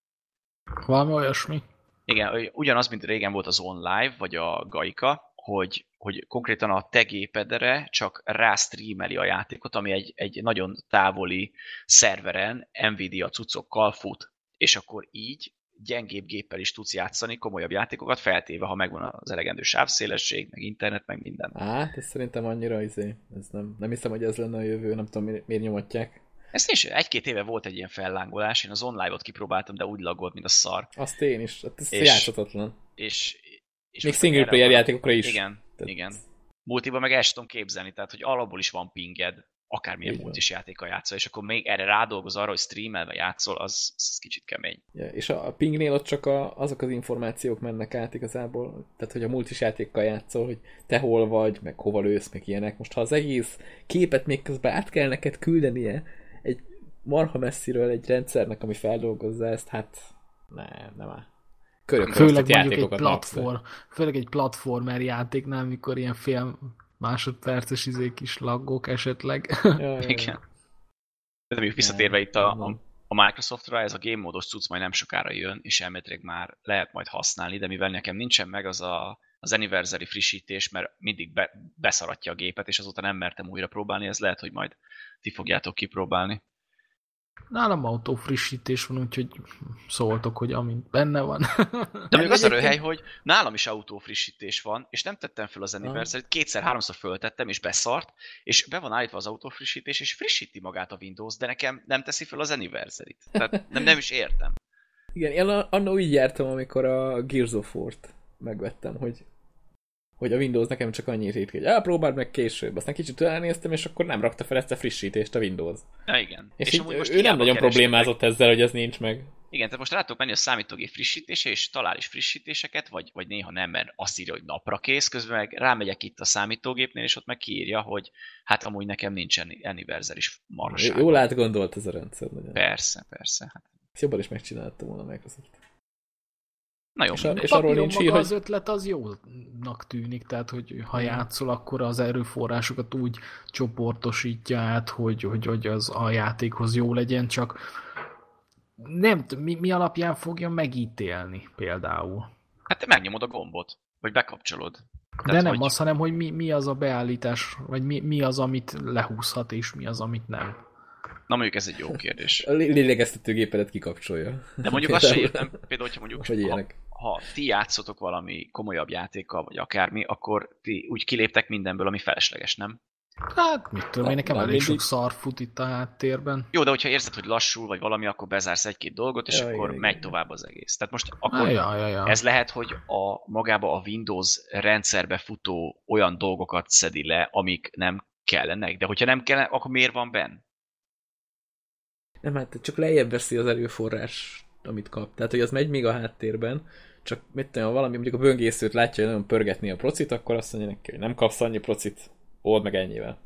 Valami olyasmi. Igen, ugyanaz, mint régen volt az OnLive, vagy a Gaika, hogy, hogy konkrétan a te gépedre csak rástreameli a játékot, ami egy, egy nagyon távoli szerveren Nvidia cuccokkal fut. És akkor így gyengébb géppel is tudsz játszani komolyabb játékokat, feltéve, ha megvan az elegendő sávszélesség, meg internet, meg minden. Hát, ez szerintem annyira izé, ez nem, nem hiszem, hogy ez lenne a jövő, nem tudom, miért nyomatják. Ezt is egy-két éve volt egy ilyen fellángolás, én az online-ot kipróbáltam, de úgy lagolt, mint a szar. Azt én is, hát ez és, játszhatatlan. És, és Még single player játékokra is. Igen, tehát... igen. Multiban meg el tudom képzelni, tehát hogy alapból is van pinged, akármilyen multis játékkal játszol, és akkor még erre rádolgoz arra, hogy streamelve játszol, az, az kicsit kemény. Ja, és a pingnél ott csak a, azok az információk mennek át igazából, tehát hogy a multis játékkal játszol, hogy te hol vagy, meg hova lősz, meg ilyenek. Most ha az egész képet még közben át kell neked küldenie, egy marha messziről egy rendszernek, ami feldolgozza ezt, hát nem, nem áll. Körülbelül főleg mondjuk egy platform, főleg egy platformer játéknál, mikor ilyen fél másodperces izék is laggok esetleg. Igen. De mondjuk visszatérve itt a, a, a Microsoftra, ez a game módos cucc majd nem sokára jön, és elméletileg már lehet majd használni, de mivel nekem nincsen meg az a, az anniversary frissítés, mert mindig be, beszaratja a gépet, és azóta nem mertem újra próbálni, ez lehet, hogy majd ti fogjátok kipróbálni. Nálam autó frissítés van, úgyhogy szóltok, hogy amint benne van. De még az a röhely, hogy nálam is autó frissítés van, és nem tettem fel az anniversary kétszer-háromszor föltettem, és beszart, és be van állítva az autó frissítés, és frissíti magát a Windows, de nekem nem teszi fel az anniversary -t. Tehát nem, nem is értem. Igen, én annól úgy jártam, amikor a Gears of War-t megvettem, hogy hogy a Windows nekem csak annyit írít, hogy elpróbáld meg később. Aztán kicsit elnéztem, és akkor nem rakta fel ezt a frissítést a Windows. Ja, igen. És, és így, most ő nem nagyon problémázott meg. ezzel, hogy ez nincs meg. Igen, tehát most rá tudok menni a számítógép frissítése, és talál is frissítéseket, vagy, vagy néha nem, mert azt írja, hogy napra kész, közben meg rámegyek itt a számítógépnél, és ott meg kiírja, hogy hát amúgy nekem nincsen anniversary is marhaság. Jól átgondolt ez a rendszer. Nagyon. Persze, persze. Hát. Ezt jobban is megcsináltam volna Microsoft. Na jó, És, a, és arról nincs hír, hogy az ötlet az jónak tűnik, tehát hogy ha játszol, akkor az erőforrásokat úgy csoportosítja át, hogy, hogy, hogy az a játékhoz jó legyen, csak nem mi, mi alapján fogja megítélni például. Hát te megnyomod a gombot, vagy bekapcsolod. De Tehát, nem hogy- az, hanem hogy mi, mi az a beállítás, vagy mi, mi az, amit lehúzhat, és mi az, amit nem. Na mondjuk ez egy jó kérdés. a lé- lélegeztetőgépedet kikapcsolja. De mondjuk azt sem Például. értem, például, hogyha mondjuk Vagy ha, ilyenek. ha ti játszotok valami komolyabb játékkal, vagy akármi, akkor ti úgy kiléptek mindenből, ami felesleges, nem? Hát, mit tudom én, nekem elég mindig- sok szar fut itt a háttérben. Jó, de hogyha érzed, hogy lassul, vagy valami, akkor bezársz egy-két dolgot, és Ja, akkor igen, megy igen. tovább az egész. Tehát most akkor ja, ja, ja. ez lehet, hogy a magába a Windows rendszerbe futó olyan dolgokat szedi le, amik nem kellenek. De hogyha nem kellene, akkor miért van benn? Nem, hát csak lejjebb veszi az erőforrás, amit kap. Tehát, hogy az megy még a háttérben, csak mit tudom, ha valami mondjuk a böngészőt látja, hogy nagyon pörgetni a procit, akkor azt mondja neki, hogy nem kapsz annyi procit, old meg ennyivel.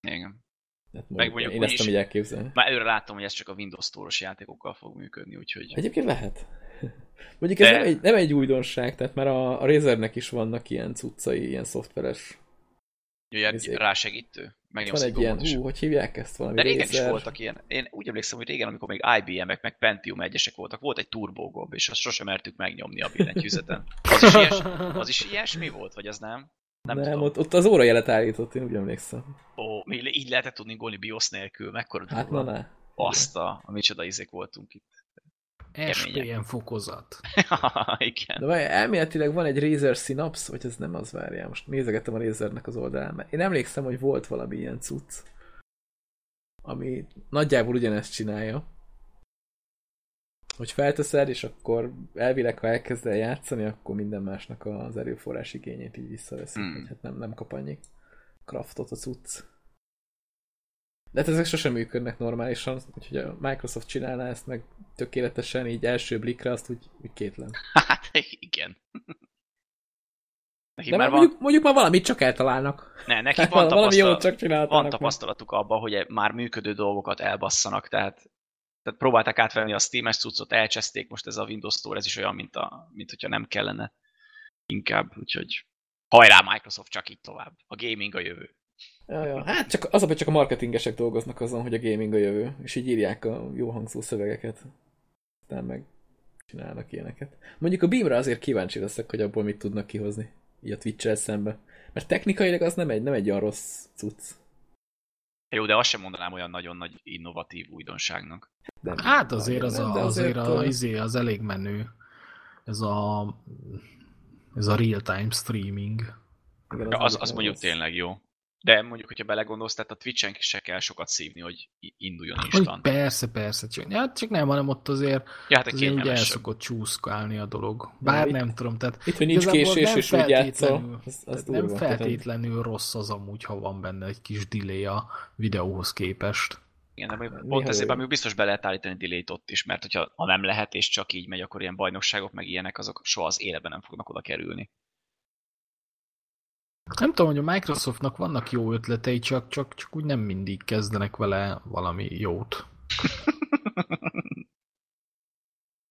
Igen. Hát Meg mondjuk, én ezt tudom így elképzelni. Már előre látom, hogy ez csak a Windows Store-os játékokkal fog működni, úgyhogy... Egyébként lehet. Mondjuk ez De- nem egy, nem egy újdonság, tehát már a, a Razernek is vannak ilyen cuccai, ilyen szoftveres. Ezért. rásegítő. Megnyomsz Van egy ilyen, is. hú, hogy hívják ezt valami De régen is Razer? voltak ilyen. Én úgy emlékszem, hogy régen, amikor még IBM-ek, meg Pentium egyesek voltak, volt egy turbogomb, és azt sosem mertük megnyomni a billentyűzeten. Az is, ilyes, az is ilyesmi volt, vagy az nem? Nem, Nem, tudom. ott, ott az órajelet állított, én úgy emlékszem. Ó, mi így lehetett tudni gólni BIOS nélkül, mekkora Hát na, na. Azt a, a micsoda izék voltunk itt. SPM fokozat. Igen. De várj, elméletileg van egy Razer Synapse, vagy ez nem az várjál, most nézegettem a Razernek az oldalán, mert én emlékszem, hogy volt valami ilyen cucc, ami nagyjából ugyanezt csinálja, hogy felteszed, és akkor elvileg, ha elkezd el játszani, akkor minden másnak az erőforrás igényét így visszaveszi, Hmm. hmm. hát nem, nem kap annyi craftot a cucc. De hát ezek sosem működnek normálisan, úgyhogy a Microsoft csinálná ezt meg tökéletesen, így első blikre azt úgy, úgy kétlem. Hát igen. Neki De már már van, mondjuk, mondjuk már valamit csak eltalálnak. ne, neki Hát van, valami jót csak van tapasztalatuk abban, hogy e- már működő dolgokat elbasszanak, tehát, tehát próbálták átvenni a Steam-es cuccot, elcseszték, most ez a Windows Store, ez is olyan, mint, a, mint hogyha nem kellene inkább, úgyhogy hajrá Microsoft, csak így tovább. A gaming a jövő. Ja, ja. Hát csak az a baj, csak a marketingesek dolgoznak azon, hogy a gaming a jövő, és így írják a jó hangzó szövegeket. Aztán meg csinálnak ilyeneket. Mondjuk a Beamra azért kíváncsi leszek, hogy abból mit tudnak kihozni. Így a twitch szembe. Mert technikailag az nem egy, nem egy olyan rossz cucc. Jó, de azt sem mondanám olyan nagyon nagy innovatív újdonságnak. De Hát azért az, nem, a, de azért a, izé, az elég menő. Ez a ez a real-time streaming. igen, az, az nem mondjuk tényleg jó. De mondjuk, hogyha belegondolsz, tehát a Twitch-en se kell sokat szívni, hogy induljon instant. persze, persze, csak, ja, csak nem, hanem ott azért, Ja, hát azért ugye el szokott csúszkálni a dolog. Bár itt- nem tudom, tehát Itt, hogy nincs késés, nem és úgy játszol, tehát nem Tehát, feltétlenül rossz az amúgy, ha van benne egy kis delay a videóhoz képest. Igen, de Néha pont ezért mondjuk biztos be lehet állítani delay ott is, mert hogyha ha nem lehet, és csak így megy, akkor ilyen bajnokságok, meg ilyenek, azok soha az életben nem fognak oda kerülni. Nem tudom, hogy a Microsoftnak vannak jó ötletei, csak, csak, csak úgy nem mindig kezdenek vele valami jót.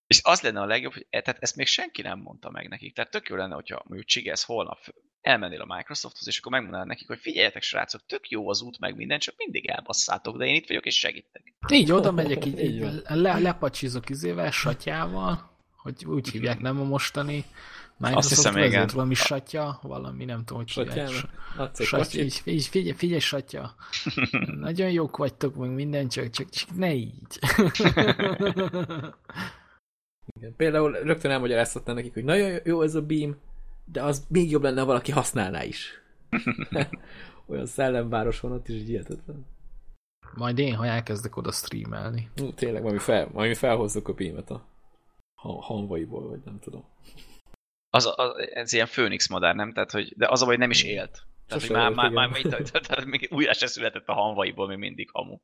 És az lenne a legjobb, hogy e- tehát ezt még senki nem mondta meg nekik. Tehát tök jó lenne, hogyha mondjuk Csigesz holnap elmennél a Microsofthoz, és akkor megmondanád nekik, hogy figyeljetek srácok, tök jó az út, meg minden, csak mindig elbasszátok, de én itt vagyok, és segítek. Így oda megyek, így, Így le, lepacsizok izével, satyával, hogy úgy hívják, nem a mostani Microsoft hiszem, vezet, igen. valami satya, valami nem tudom, hogy Satya, kocsit? így, így figyelj, figyelj, satya. Nagyon jók vagytok, meg minden, csak, csak, csak ne így. Igen. Például rögtön elmagyaráztatnám nekik, hogy nagyon jó ez a beam, de az még jobb lenne, ha valaki használná is. Olyan szellemváros van ott is, így hihetetlen. Majd én, ha elkezdek oda streamelni. Ú, tényleg, valami, fel, valami felhozzuk a beamet a ha- hanvaiból, vagy nem tudom. Az, az, ez ilyen főnix madár, nem? Tehát, hogy, de az a baj, hogy nem is élt. Tehát, Sose hogy már, már, már, már, tehát, még újra se született a hanvaiból, még mindig hamu.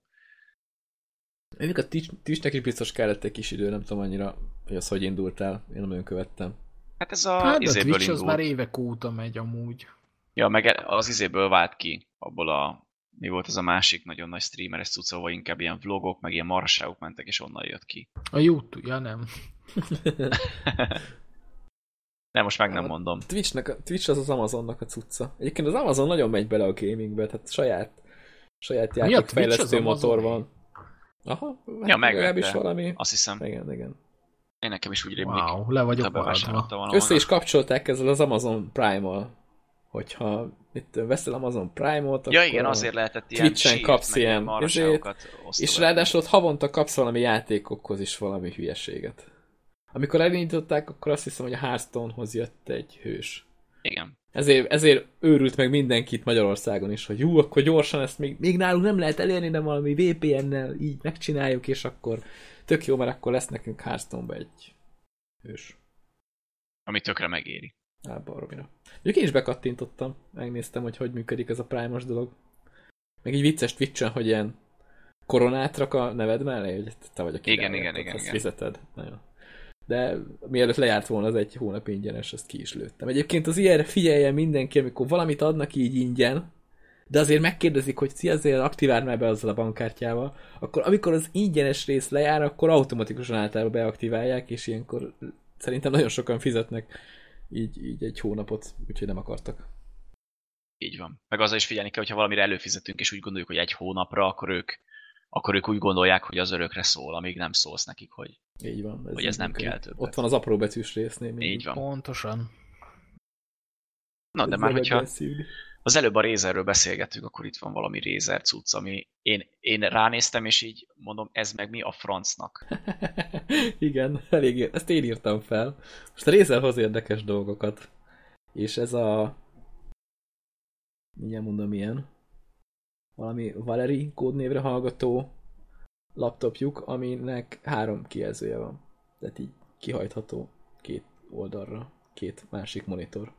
Mondjuk a Twitch- Twitchnek is biztos kellett egy kis idő, nem tudom annyira, hogy az hogy indult el, én nem nagyon követtem. Hát ez a Hát a Twitch az indult. már évek óta megy amúgy. Ja, meg az izéből vált ki, abból a mi volt az a másik nagyon nagy streameres cucca, ahol inkább ilyen vlogok, meg ilyen marhaságok mentek, és onnan jött ki. A YouTube, ja nem. Nem, most meg nem Hát, mondom. Twitchnek, a- Twitch az az Amazonnak a cucca. Egyébként az Amazon nagyon megy bele a gamingbe, tehát saját, saját a játékfejlesztő motor van. Aha, Ja, megvette. legalábbis valami. Azt hiszem. Igen, igen. Én nekem is úgy rémlik. Wow, le vagyok maradva. Össze is kapcsolták ezzel az Amazon Prime-mal. Hogyha itt veszel Amazon Prime-ot, Ja igen, azért lehetett ilyen Twitch-en kapsz meg ilyen ilyen marhaságokat És ráadásul ott havonta kapsz valami játékokhoz is valami hülyeséget. Amikor elindították, akkor azt hiszem, hogy a Hearthstone-hoz jött egy hős. Igen. Ezért, ezért őrült meg mindenkit Magyarországon is, hogy jó, akkor gyorsan ezt még, még nálunk nem lehet elérni, de valami VPN-nel így megcsináljuk, és akkor tök jó, mert akkor lesz nekünk hearthstone egy hős. Ami tökre megéri. Á, baromira. Mondjuk én is bekattintottam, megnéztem, hogy hogy működik ez a Prime-os dolog. Meg így vicces twitch hogy ilyen koronát rak a neved mellé, hogy te vagy a király, Igen, igen, igen, igen. fizeted. Nagyon. De mielőtt lejárt volna az egy hónap ingyenes, azt ki is lőttem. Egyébként az ilyenre figyeljen mindenki, amikor valamit adnak így ingyen, de azért megkérdezik, hogy szia, azért aktiváld már be azzal a bankkártyával, akkor amikor az ingyenes rész lejár, akkor automatikusan általában beaktiválják, és ilyenkor szerintem nagyon sokan fizetnek így, így egy hónapot, úgyhogy nem akartak. Így van. Meg azzal is figyelni kell, hogyha valamire előfizetünk, és úgy gondoljuk, hogy egy hónapra, akkor ők, akkor ők úgy gondolják, hogy az örökre szól, amíg nem szólsz nekik, hogy Így van. Hogy így ez nem kell többet. Ott van az apró betűs résznél. mindig. így van. Pontosan. Na, de Ez már lehet hogyha beszívni. az előbb a Razerről beszélgettünk, akkor itt van valami Razer cucc, ami én, én ránéztem, és így mondom, ez meg mi a francnak. Igen, elég, ezt én írtam fel. Most a Razer hoz érdekes dolgokat. És ez a... Mindjárt mondom ilyen. Valami Valeri kódnévre hallgató laptopjuk, aminek három kijelzője van. Tehát így kihajtható két oldalra, két másik monitor.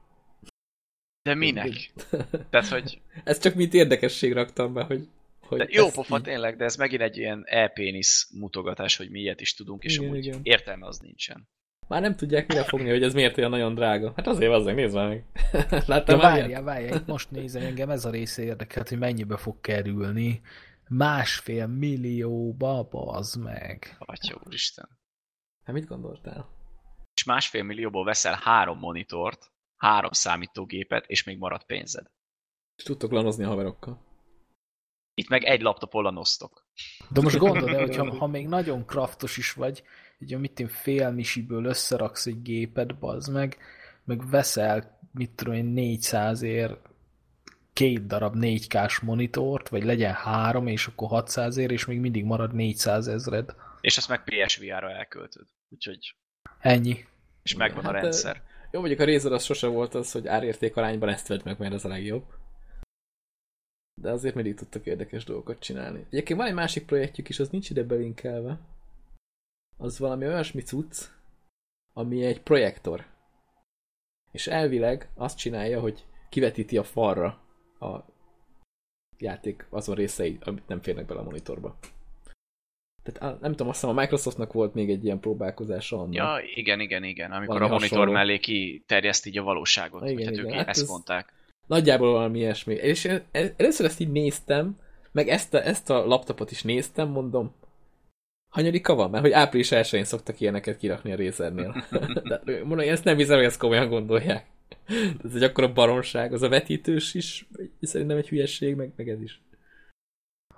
De minek? Tehát, hogy Ez csak mint érdekesség raktam be, hogy... hogy de jó pofa így- tényleg, de ez megint egy ilyen e-pénisz mutogatás, hogy mi ilyet is tudunk, és Igen, amúgy igen. értelme az nincsen. Már nem tudják mire fogni, hogy ez miért olyan nagyon drága. Hát azért azzal, nézd már meg. Láttam De várjál, várjál, itt most nézem, engem ez a része érdekelt, hogy mennyibe fog kerülni. Másfél millióba, bazd meg. Atya úristen. Hát mit gondoltál? És másfél millióból veszel három monitort, három számítógépet, és még marad pénzed. És tudtok lanozni a haverokkal. Itt meg egy laptopon lanoztok. De most gondold el, hogy ha, ha még nagyon kraftos is vagy, ugye mit én fél misiből összeraksz egy gépet, bazd meg, meg veszel, mit tudom én, 400 ér két darab 4K-s monitort, vagy legyen három, és akkor 600 ér, és még mindig marad 400 ezred. És azt meg PSVR-ra elköltöd. Úgyhogy, Ennyi. és megvan a Hát, rendszer. Jó, mondjuk a Razer az sose volt az, hogy árérték arányban ezt vedd meg, mert ez a legjobb. De azért mindig tudtak érdekes dolgokat csinálni. Egyébként van egy másik projektjük is, az nincs ide belinkelve. Az valami olyasmi cucc, ami egy projektor. És elvileg azt csinálja, hogy kivetíti a falra a játék azon részei, amit nem férnek bele a monitorba. Tehát nem tudom, azt hiszem a Microsoftnak volt még egy ilyen próbálkozása annak. Ja, igen, igen, igen. Amikor Valami a monitor hasonló. mellé kiterjeszt így a valóságot. Igen, Igen, hát igen. ők Hát ezt ez- mondták. Nagyjából valami ilyesmi. És én el- először ezt így néztem, meg ezt a, ezt a laptopot is néztem, mondom, hanyadika van? Mert hogy április 1-én szoktak ilyeneket kirakni a Razernél. De mondom, én ezt nem hiszem, hogy ezt komolyan gondolják. Ez egy akkora baromság, az a vetítős is, szerintem egy hülyesség, meg, meg ez is.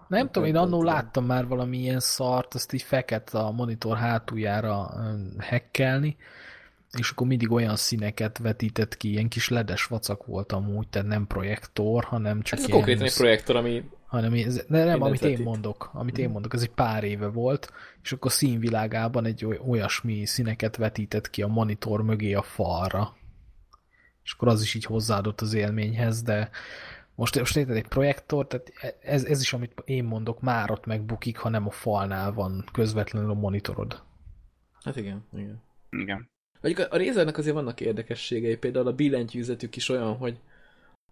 Nem tudom, én annó láttam már valami ilyen szart, azt így fekete a monitor hátuljára hekkelni, és akkor mindig olyan színeket vetített ki, ilyen kis ledes vacak volt amúgy, tehát nem projektor, hanem csak Ez ilyen... konkrétan egy projektor, ami hanem ez, de nem, amit én vetít. mondok, amit én mondok, ez egy pár éve volt, és akkor színvilágában egy oly- olyasmi színeket vetített ki a monitor mögé a falra. És akkor az is így hozzáadott az élményhez, de most, most érted egy projektor, tehát ez, ez is, amit én mondok, már ott megbukik, ha nem a falnál van közvetlenül a monitorod. Hát igen, igen. Igen. Mondjuk a Razernek azért vannak érdekességei, például a billentyűzetük is olyan, hogy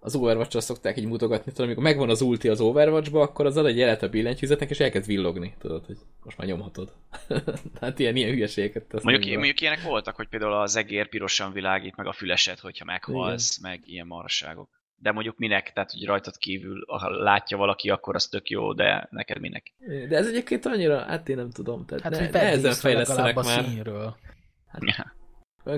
az overwatch szokták így mutogatni, tudod, amikor megvan az ulti az Overwatchba, akkor az ad egy jelet a billentyűzetnek, és elkezd villogni, tudod, hogy most már nyomhatod. hát ilyen, ilyen hülyeségeket tesz. Mondjuk, mondjuk ilyenek voltak, hogy például az egér pirosan világít, meg a fülesed, hogyha meghalsz, meg ilyen marasságok. De mondjuk minek, tehát hogy rajtad kívül, ha látja valaki, akkor az tök jó, de neked minek? De ez egyébként annyira, hát én nem tudom, tehát Hát, ne, nehezen fejlesztenek a már. színről. Hát,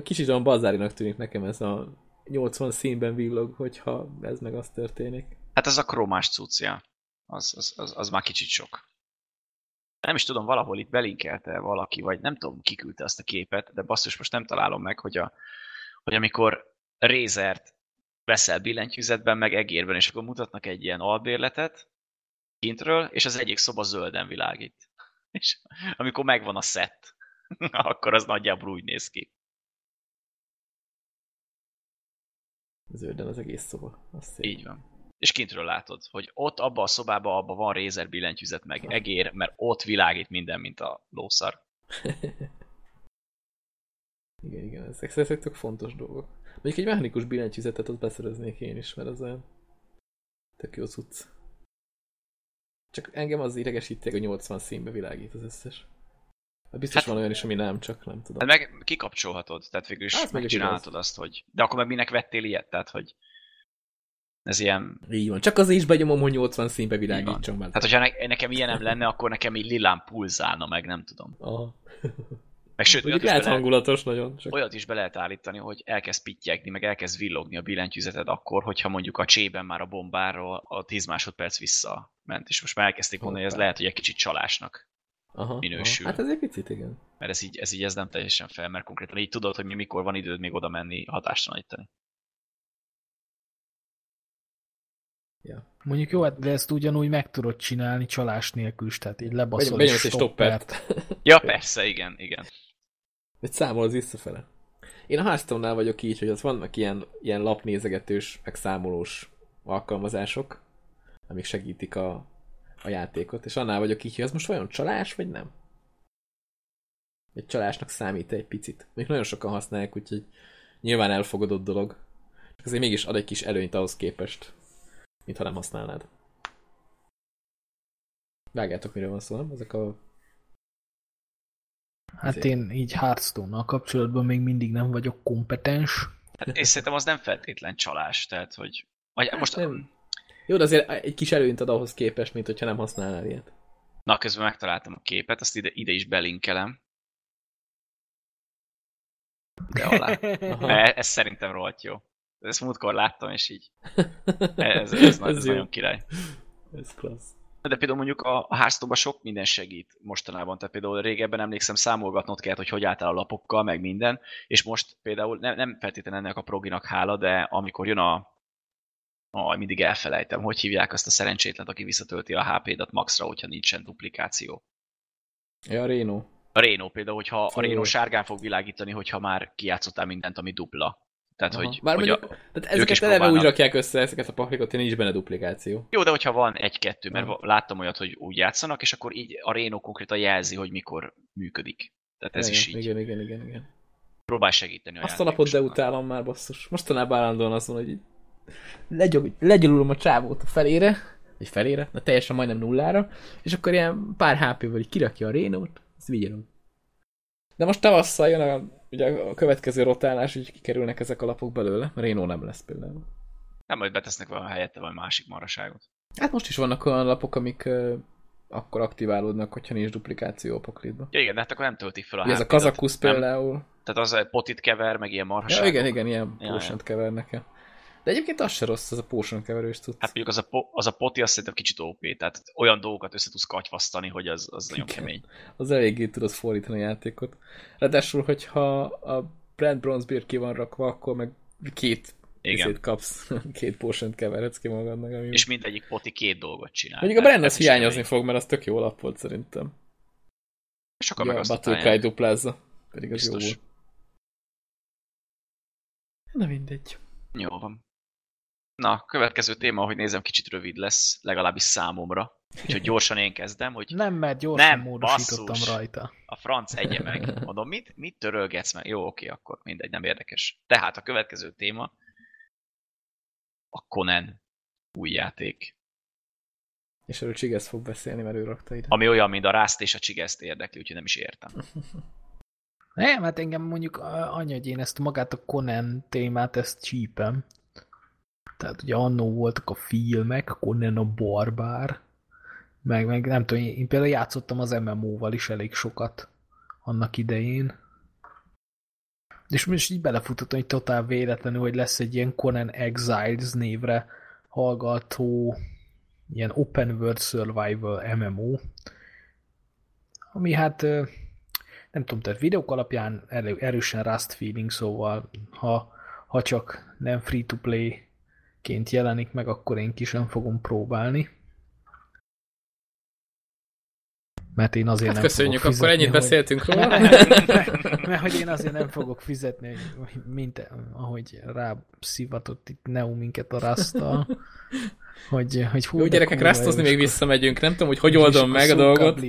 Kicsit olyan bazárinak tűnik nekem ez a 80 színben villog, hogyha ez meg az történik. Hát ez a kromás cuccia. Az, az, az, az már kicsit sok. Nem is tudom, valahol itt belinkelte valaki, vagy nem tudom, kiküldte azt a képet, de basszus, most nem találom meg, hogy, a, hogy amikor Razert veszel billentyűzetben, meg egérben, és akkor mutatnak egy ilyen albérletet kintről, és az egyik szoba zölden világít. És amikor megvan a szett, akkor az nagyjából úgy néz ki. Zölden az egész szoba. Azt Így van. És kintről látod, hogy ott abba a szobába abba van Razer billentyűzet meg egér, mert ott világít minden, mint a lószar. igen, igen, ezek, ezek tök fontos dolgok. Mondjuk egy mechanikus billentyűzetet ott beszereznék én is, mert az olyan tök jó cucc. Csak engem az idegesíti, hogy 80 színbe világít az összes. Hát biztos hát, van olyan is, ami nem, csak nem tudom. Hát meg kikapcsolhatod, tehát végül is hát, megcsinálhatod azt, hogy... De akkor meg minek vettél ilyet? Tehát, hogy ez ilyen... Így van, csak azért is benyomom, hogy 80 színbe világítson már. Hát, hogyha ne, nekem ilyen nem lenne, akkor nekem így lilán pulzálna meg, nem tudom. Aha. Meg sőt, olyat lehet hangulatos nagyon. Csak. Olyat is be lehet állítani, hogy elkezd pittyegni, meg elkezd villogni a billentyűzeted akkor, hogyha mondjuk a csében már a bombáról a 10 másodperc visszament, és most már elkezdték mondani, hogy ez lehet, hogy egy kicsit csalásnak aha, minősül. Aha. Hát ez egy picit, igen. Mert ez így, ez így ez nem teljesen fel, mert konkrétan így tudod, hogy mi mikor van időd még oda menni hatástalanítani. Ja. Mondjuk jó, hát de ezt ugyanúgy meg tudod csinálni csalás nélkül is, tehát így lebaszol egy stoppert. ja, persze, igen, igen. Egy számol az visszafele. Én a hearthstone vagyok így, hogy az vannak ilyen, ilyen lapnézegetős, meg számolós alkalmazások, amik segítik a, a játékot, és annál vagyok így, hogy ez most vajon csalás, vagy nem? Egy csalásnak számít egy picit. Még nagyon sokan használják, úgyhogy nyilván elfogadott dolog. Csak azért mégis ad egy kis előnyt ahhoz képest, mintha nem használnád. Vágjátok, miről van szó, nem? Ezek a... Hát Ezért. én így Hearthstone-nal kapcsolatban még mindig nem vagyok kompetens. Hát és szerintem az nem feltétlen csalás, tehát hogy... Vagy hát most... Nem. Jó, de azért egy kis előnyt ad ahhoz képest, mint hogyha nem használnál ilyet. Na, közben megtaláltam a képet, azt ide, ide is belinkelem. De alá. ez, szerintem rohadt jó. Ezt múltkor láttam, és így. Ez, ez, ez, nagy, ez nagyon király. Ez klassz. De például mondjuk a, a háztóban sok minden segít mostanában. Tehát például régebben emlékszem, számolgatnod kellett, hogy hogy álltál a lapokkal, meg minden. És most például nem, nem feltétlenül ennek a proginak hála, de amikor jön a Ah, mindig elfelejtem, hogy hívják azt a szerencsétlen, aki visszatölti a HP-dat maxra, hogyha nincsen duplikáció. Ja, a Reno. A Reno például, hogyha Fú. a Reno sárgán fog világítani, hogyha már kijátszottál mindent, ami dupla. Tehát, Aha. hogy, Bár hogy mondjuk, a, tehát ezeket eleve úgy rakják össze, ezeket a paklikat, hogy nincs benne duplikáció. Jó, de hogyha van egy-kettő, mert Aha. láttam olyat, hogy úgy játszanak, és akkor így a Reno konkrétan jelzi, hogy mikor működik. Tehát ez igen, is így. Igen, igen, igen, igen. Próbál segíteni a Azt a napot deutálom már, basszus. Mostanában állandóan az van, hogy így legyalulom a csávót a felére, vagy felére, de teljesen majdnem nullára, és akkor ilyen pár HP-val kirakja a rénót, ez vigyelem. De most tavasszal jön a, ugye a következő rotálás, hogy kikerülnek ezek a lapok belőle, Rénó nem lesz például. Nem, majd betesznek valami helyette valami másik maraságot. Hát most is vannak olyan lapok, amik uh, akkor aktiválódnak, hogyha nincs duplikáció a poklitba. Ja igen, de hát akkor nem töltik fel a Ez a kazakusz például. Tehát az potit kever, meg ilyen marhaságot. Ja, igen, igen, ilyen ja, kevernek -e. De egyébként az se rossz, az a potion keverős tudsz. Hát mondjuk az a, po, az a poti azt szerintem kicsit OP, tehát olyan dolgokat össze tudsz katyvasztani, hogy az, az nagyon Igen. kemény. Az eléggé tudod fordítani a játékot. Ráadásul, hogyha a Brand Bronze Beer ki van rakva, akkor meg két igen. kapsz, két potion keverhetsz ki magadnak. Ami... És mindegyik poti két dolgot csinál. Mondjuk a Brand az hiányozni fog, mert az tök jó lap volt szerintem. És ja, meg azt Battle Cry duplázza. Pedig az Biztos. jó volt. Na mindegy. Jó van. Na, következő téma, hogy nézem, kicsit rövid lesz, legalábbis számomra. Úgyhogy gyorsan én kezdem, hogy... Nem, mert gyorsan nem, módosítottam basszus, rajta. A franc egye meg. Mondom, mit, mit törölgetsz meg? Jó, oké, akkor mindegy, nem érdekes. Tehát a következő téma a Conan új játék. És erről Csigesz fog beszélni, mert ő rakta ide. Ami olyan, mint a Rászt és a Csigeszt érdekli, úgyhogy nem is értem. Nem, hát engem mondjuk anya, hogy én ezt magát a Conan témát, ezt csípem. Tehát ugye annó voltak a filmek, Conan a Barbár, meg, meg nem tudom, én például játszottam az MMO-val is elég sokat annak idején. És most így belefutottam hogy totál véletlenül, hogy lesz egy ilyen Conan Exiles névre hallgató ilyen open world survival MMO, ami hát nem tudom, tehát videók alapján erősen Rust feeling, szóval ha, ha csak nem free-to-play ként jelenik meg, akkor én ki sem fogom próbálni. Mert én azért hát nem köszönjük, fogok akkor ennyit hogy... beszéltünk róla. mert hogy én azért nem fogok fizetni, mint ahogy rá szivatott itt Neo minket a rasta, hogy, hogy hú, Jó, gyerekek, rasztozni még visszamegyünk, nem tudom, hogy hogy oldom meg a dolgot.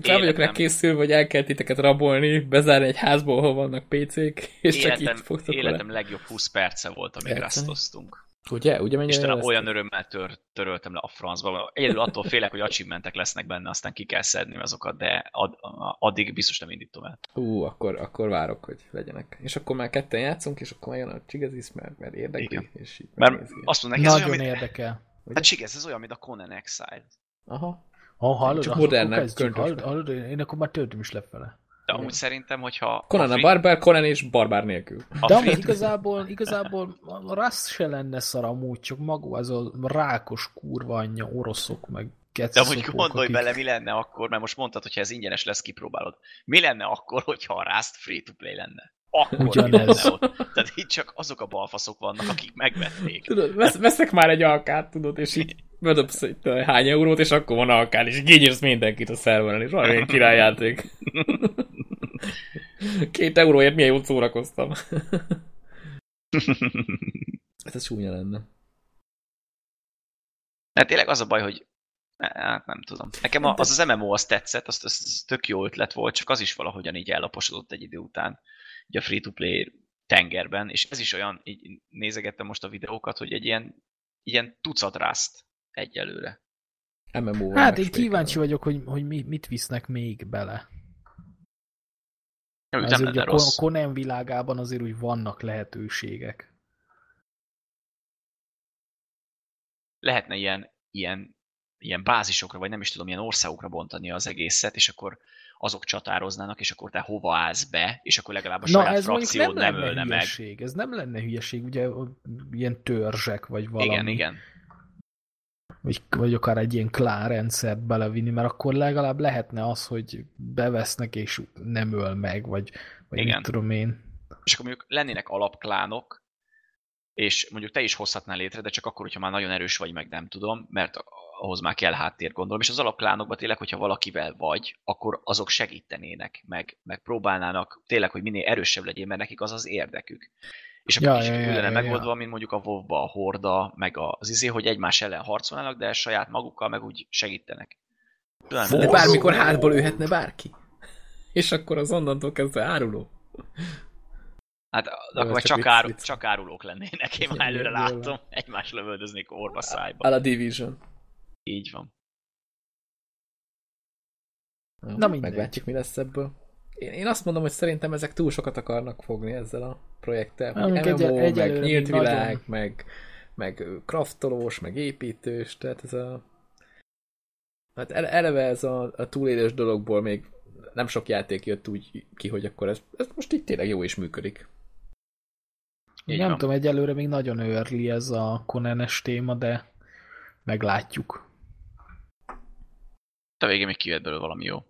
Fel vagyok rá készülve, hogy el kell titeket rabolni, bezárni egy házból, ahol vannak PC-k, és életem, csak így fogtok Életem vele. legjobb 20 perce volt, amíg rasztoztunk. Ugye? Ugye Istenem, olyan örömmel tör, töröltem le a francba. Egyedül attól félek, hogy achievementek lesznek benne, aztán ki kell szedni azokat, de ad, addig biztos nem indítom el. Ú, akkor, akkor várok, hogy legyenek. És akkor már ketten játszunk, és akkor jön a Csigezis, mert, mert érdekli. Igen. És így mert azt mondják, ez Nagyon olyan, érdekel. Hát Csigez, ez olyan, mint a Conan Exile. Aha. Ha hallod, Csak modernebb, hallod, hallod, én akkor már töltöm is lefele. De amúgy szerintem, hogyha... Conan a, free... a barbár, Conan és barbár nélkül. A De amúgy igazából, igazából rassz se lenne szar amúgy, csak maga az a rákos kurva anyja, oroszok, meg De amúgy gondolj akik... bele, mi lenne akkor, mert most mondtad, hogyha ez ingyenes lesz, kipróbálod. Mi lenne akkor, hogyha a Rust free-to-play lenne? Akkor Ugyanez. ott? Tehát itt csak azok a balfaszok vannak, akik megvették. Tudod, vesz, veszek már egy alkát, tudod, és így bedobsz egy hány eurót, és akkor van alkán, és így mindenkit a szerveren, és valami királyjáték. Két euróért milyen jót szórakoztam. hát ez csúnya lenne. Hát tényleg az a baj, hogy Hát nem tudom. Nekem a, az az MMO az tetszett, az, az tök jó ötlet volt, csak az is valahogyan így ellaposodott egy idő után, így a free-to-play tengerben, és ez is olyan, így nézegettem most a videókat, hogy egy ilyen, ilyen tucat rászt egyelőre. MMO hát én kíváncsi vagyok, hogy, hogy mit visznek még bele. Nem, azért ugye a Conan világában azért úgy vannak lehetőségek. Lehetne ilyen, ilyen, ilyen bázisokra, vagy nem is tudom, ilyen országokra bontani az egészet, és akkor azok csatároznának, és akkor te hova állsz be, és akkor legalább a saját Na, ez frakciód nem, nem ölne hülyeség. meg. Ez nem lenne hülyeség, ugye ilyen törzsek, vagy valami. Igen, igen vagy, vagy akár egy ilyen klárendszert belevinni, mert akkor legalább lehetne az, hogy bevesznek és nem öl meg, vagy, vagy Igen. mit tudom én. És akkor mondjuk lennének alapklánok, és mondjuk te is hozhatnál létre, de csak akkor, hogyha már nagyon erős vagy, meg nem tudom, mert ahhoz már kell háttér gondolom, és az alapklánokban tényleg, hogyha valakivel vagy, akkor azok segítenének, meg, meg próbálnának tényleg, hogy minél erősebb legyél, mert nekik az az érdekük. És akkor ja, is ja, ja, ja, megoldva, ja. mint mondjuk a wow a Horda, meg az izé, hogy egymás ellen harcolnának, de saját magukkal meg úgy segítenek. De bármikor hátból őhetne bárki. És akkor az onnantól kezdve áruló. Hát akkor csak, csak, áru, csak árulók lennének, én már előre látom. Egymás lövöldöznék orva szájba. A Division. Így van. Na, Na meglátjuk, mi lesz ebből. Én, én azt mondom, hogy szerintem ezek túl sokat akarnak fogni ezzel a projekttel. Hogy MMO, egy, meg nyílt világ, nagyon... meg, meg kraftolós, meg építős, tehát ez a... Hát eleve ez a, a túlélős dologból még nem sok játék jött úgy ki, hogy akkor ez, ez most így tényleg jó is működik. Így nem van. tudom, egyelőre még nagyon early ez a conan téma, de meglátjuk. A végén még kijött belőle valami jó.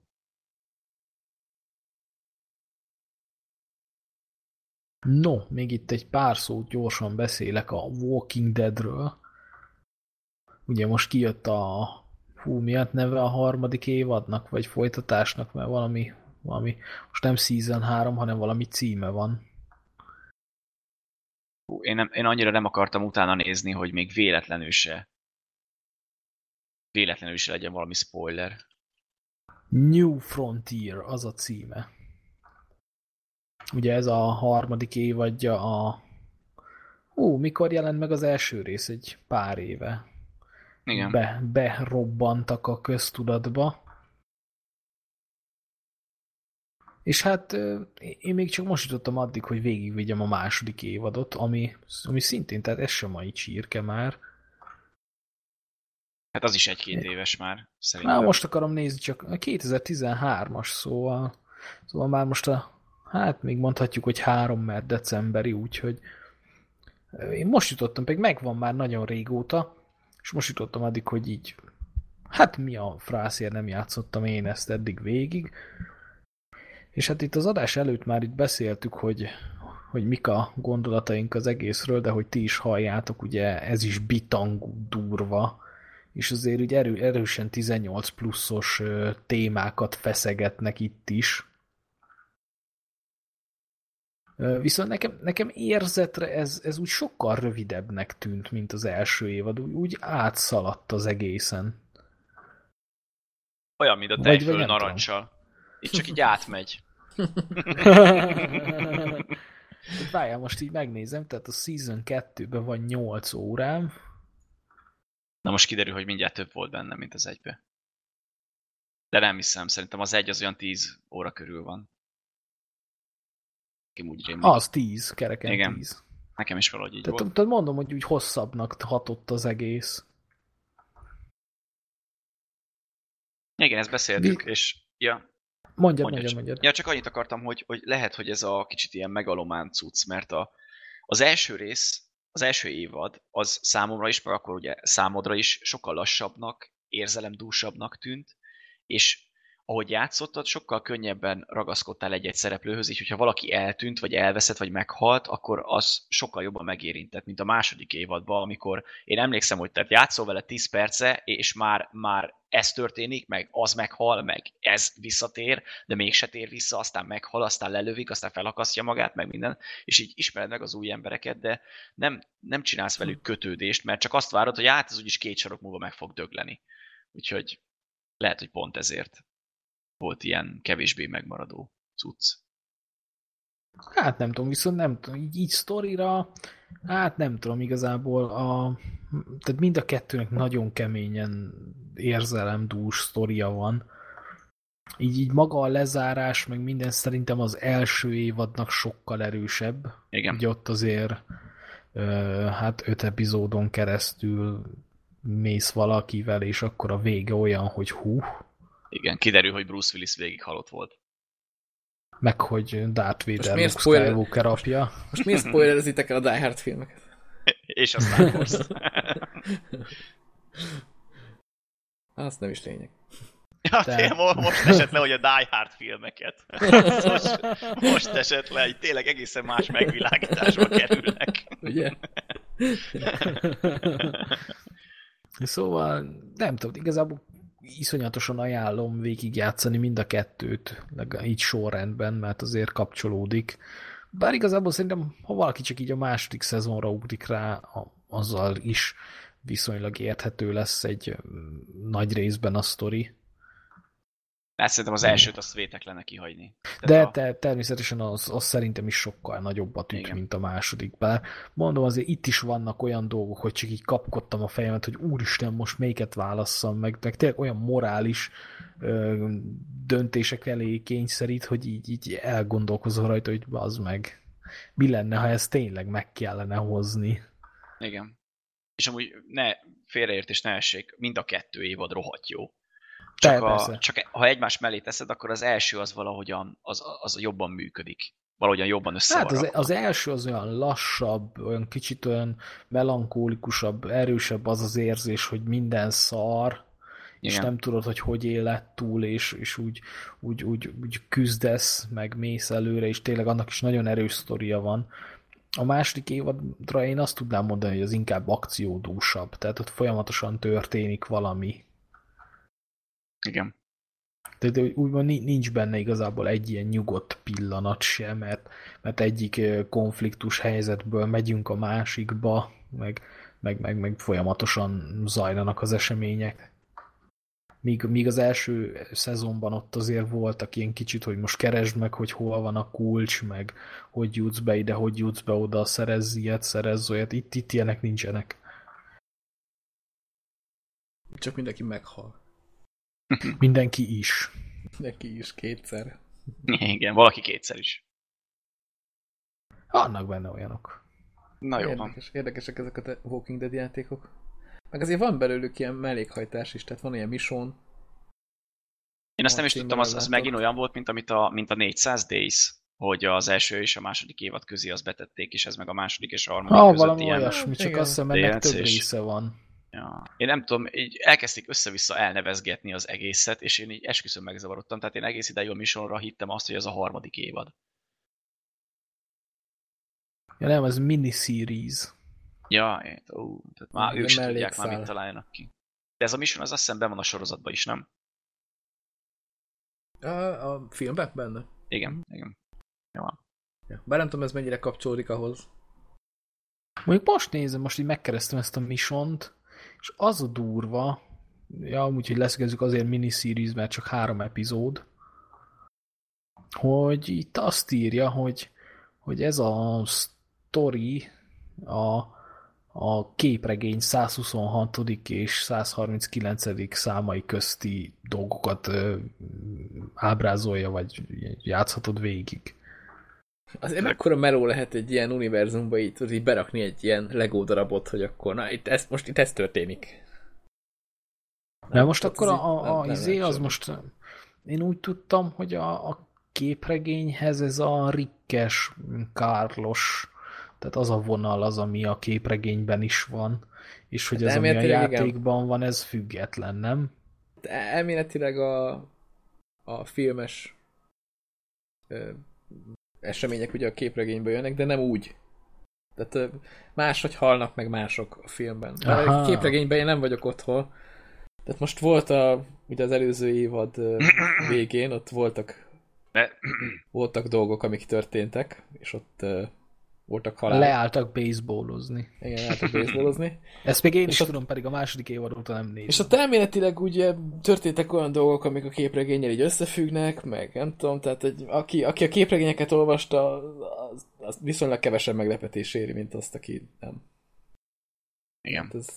No, még itt egy pár szót gyorsan beszélek a Walking Deadről. Ugye most kijött a hú, miatt neve a harmadik évadnak, vagy folytatásnak, mert valami, valami most nem Season 3, hanem valami címe van. Hú, én, nem, én annyira nem akartam utána nézni, hogy még véletlenül se véletlenül se legyen valami spoiler. New Frontier az a címe. Ugye ez a harmadik évadja a... Ú, mikor jelent meg az első rész? Egy pár éve. Igen. Be, berobbantak a köztudatba. És hát én még csak most jutottam addig, hogy végigvigyem a második évadot, ami, ami szintén, tehát ez sem mai csírke már. Hát az is egy-két éves már, szerintem. Na, most akarom nézni, csak 2013-as, szóval, szóval már most a hát még mondhatjuk, hogy három, mert decemberi, úgyhogy én most jutottam, pedig megvan már nagyon régóta, és most jutottam addig, hogy így, hát mi a frászért nem játszottam én ezt eddig végig. És hát itt az adás előtt már itt beszéltük, hogy, hogy mik a gondolataink az egészről, de hogy ti is halljátok, ugye ez is bitangú durva, és azért ugye erő, erősen 18 pluszos témákat feszegetnek itt is. Viszont nekem, nekem érzetre ez, ez úgy sokkal rövidebbnek tűnt, mint az első évad, úgy, úgy átszaladt az egészen. Olyan, mint a tejföl narancsal. Itt csak így átmegy. Várjál, most így megnézem, tehát a Season 2-ben van 8 órám. Na most kiderül, hogy mindjárt több volt benne, mint az egybe. De nem hiszem, szerintem az egy az olyan 10 óra körül van. Kim úgy rémlik. Az 10, kereken Igen. 10. Nekem is valahogy így tehát, volt. Tehát mondom, hogy úgy hosszabbnak hatott az egész. Igen, ezt beszéltük, Vi... és ja, Mondjad, mondjad, mondjad. Ja, csak annyit akartam, hogy, hogy lehet, hogy ez a kicsit ilyen megalomán cucc, mert a, az első rész, az első évad, az számomra is, mert akkor ugye számodra is sokkal lassabbnak, érzelemdúsabbnak tűnt, és ahogy játszottad, sokkal könnyebben ragaszkodtál egy-egy szereplőhöz, így hogyha valaki eltűnt, vagy elveszett, vagy meghalt, akkor az sokkal jobban megérintett, mint a második évadban, amikor én emlékszem, hogy tehát játszol vele 10 perce, és már, már ez történik, meg az meghal, meg ez visszatér, de mégse tér vissza, aztán meghal, aztán lelövik, aztán felakasztja magát, meg minden, és így ismered meg az új embereket, de nem, nem csinálsz velük kötődést, mert csak azt várod, hogy hát ez úgyis két sorok múlva meg fog dögleni. Úgyhogy lehet, hogy pont ezért volt ilyen kevésbé megmaradó cucc. Hát nem tudom, viszont nem tudom, így, így sztorira, hát nem tudom igazából, a, tehát mind a kettőnek nagyon keményen érzelemdús sztoria van. Így, így maga a lezárás, meg minden szerintem az első évadnak sokkal erősebb. Igen. Így ott azért hát öt epizódon keresztül mész valakivel, és akkor a vége olyan, hogy hú, igen, kiderül, hogy Bruce Willis végig halott volt. Meg hogy Darth Vader Luke Skywalker apja. Most, most miért spoilerezitek el a Die Hard filmeket? És a Star Wars. Azt nem is lényeg. Ja, De... most esett le, hogy a Die Hard filmeket. most, most esett le, hogy tényleg egészen más megvilágításba kerülnek. Ugye? szóval, nem tudom, igazából iszonyatosan ajánlom végigjátszani mind a kettőt, így sorrendben, mert azért kapcsolódik. Bár igazából szerintem, ha valaki csak így a második szezonra ugrik rá, azzal is viszonylag érthető lesz egy nagy részben a sztori. Hát szerintem az elsőt azt vétek kihagyni. Tehát De a... te, természetesen az, az szerintem is sokkal nagyobbat üt, mint a második. Bár mondom, azért itt is vannak olyan dolgok, hogy csak így kapkodtam a fejemet, hogy úristen, most melyiket válasszam meg, meg tényleg olyan morális ö, döntések elé kényszerít, hogy így, így elgondolkozol rajta, hogy az meg mi lenne, ha ezt tényleg meg kellene hozni. Igen. És amúgy ne félreértés ne essék, mind a kettő évad rohadt jó. Csak, a, csak ha egymás mellé teszed, akkor az első az valahogyan az, az jobban működik. Valahogyan jobban össze Hát az, az első az olyan lassabb, olyan kicsit olyan melankólikusabb, erősebb az az érzés, hogy minden szar, Igen. és nem tudod, hogy hogy élet túl, és, és úgy, úgy, úgy, úgy küzdesz, meg mész előre, és tényleg annak is nagyon erős sztoria van. A második évadra én azt tudnám mondani, hogy az inkább akciódúsabb, tehát ott folyamatosan történik valami, igen. Tehát úgymond nincs benne igazából egy ilyen nyugodt pillanat sem, mert, mert egyik konfliktus helyzetből megyünk a másikba, meg, meg, meg, meg folyamatosan zajlanak az események. Míg, míg az első szezonban ott azért voltak ilyen kicsit, hogy most keresd meg, hogy hol van a kulcs, meg hogy jutsz be ide, hogy jutsz be oda, szerezz ilyet, szerezz olyat. Itt, itt ilyenek nincsenek. Csak mindenki meghal. Mindenki is. Mindenki is kétszer. Igen, valaki kétszer is. Annak benne olyanok. Na jó Érdekes, van. Érdekesek ezek a Walking Dead játékok. Meg azért van belőlük ilyen mellékhajtás is, tehát van ilyen mission. Én azt nem is tudtam, az, az megint olyan volt, mint, amit a, mint a 400 Days. hogy az első és a második évad közé az betették, és ez meg a második és a harmadik ah, között valami ilyen... olyasmi, csak azt hiszem, ennek több része van. Ja. Én nem tudom, így elkezdték össze-vissza elnevezgetni az egészet, és én így esküszöm megzavarodtam, tehát én egész ideig a missionra hittem azt, hogy ez a harmadik évad. Ja nem, ez miniseries. Ja, én, ó, tehát már ők sem tudják már, mit találjanak ki. De ez a mission az azt hiszem be van a sorozatban is, nem? A, a filmben benne? Igen, igen. Jó. Ja. Bár nem tudom, ez mennyire kapcsolódik ahhoz. Mondjuk most nézem, most így megkeresztem ezt a misont, és az a durva, ja, úgyhogy leszögezzük azért miniseries, mert csak három epizód, hogy itt azt írja, hogy, hogy ez a story a, a képregény 126. és 139. számai közti dolgokat ábrázolja, vagy játszhatod végig. Azért mekkora meló lehet egy ilyen univerzumba így, így berakni egy ilyen Lego darabot, hogy akkor na, itt ez, most itt ez történik. De most akkor a, a, a izé az most, én úgy tudtam, hogy a, a képregényhez ez a rikkes, kárlos, tehát az a vonal az, ami a képregényben is van, és hogy hát ez, ami a játékban igen. van, ez független, nem? De elméletileg a, a filmes események ugye a képregényből jönnek, de nem úgy. Tehát máshogy halnak meg mások a filmben. A képregényben én nem vagyok otthon. Tehát most volt a, ugye az előző évad végén, ott voltak voltak dolgok, amik történtek, és ott voltak halál. Leálltak baseballozni. Igen, leálltak baseballozni. Ezt még én és is ott, tudom, pedig a második évad óta nem nézem. És ott elméletileg ugye történtek olyan dolgok, amik a képregényel így összefüggnek, meg nem tudom, tehát hogy aki, aki a képregényeket olvasta, az, az viszonylag kevesebb meglepetés éri, mint azt, aki nem. Igen. Hát ez,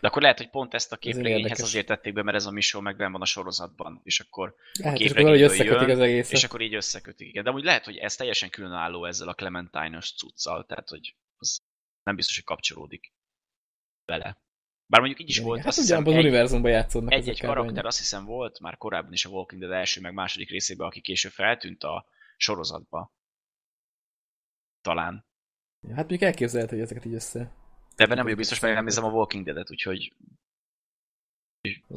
de akkor lehet, hogy pont ezt a képregényhez azért tették be, mert ez a mission meg van a sorozatban, és akkor a képregényből összekötik az egészet. És akkor így összekötik, igen. De úgy lehet, hogy ez teljesen különálló ezzel a Clementine-os cuccal, tehát hogy az nem biztos, hogy kapcsolódik vele. Bár mondjuk így is volt, hát hiszem, az univerzumban játszódnak Egy-egy karakter, azt hiszem volt már korábban is a Walking Dead első meg második részében, aki később feltűnt a sorozatba. Talán. Ja, hát még elképzelhető, hogy ezeket így össze ebben nem vagyok biztos, mert nem nézem a Walking Dead-et, úgyhogy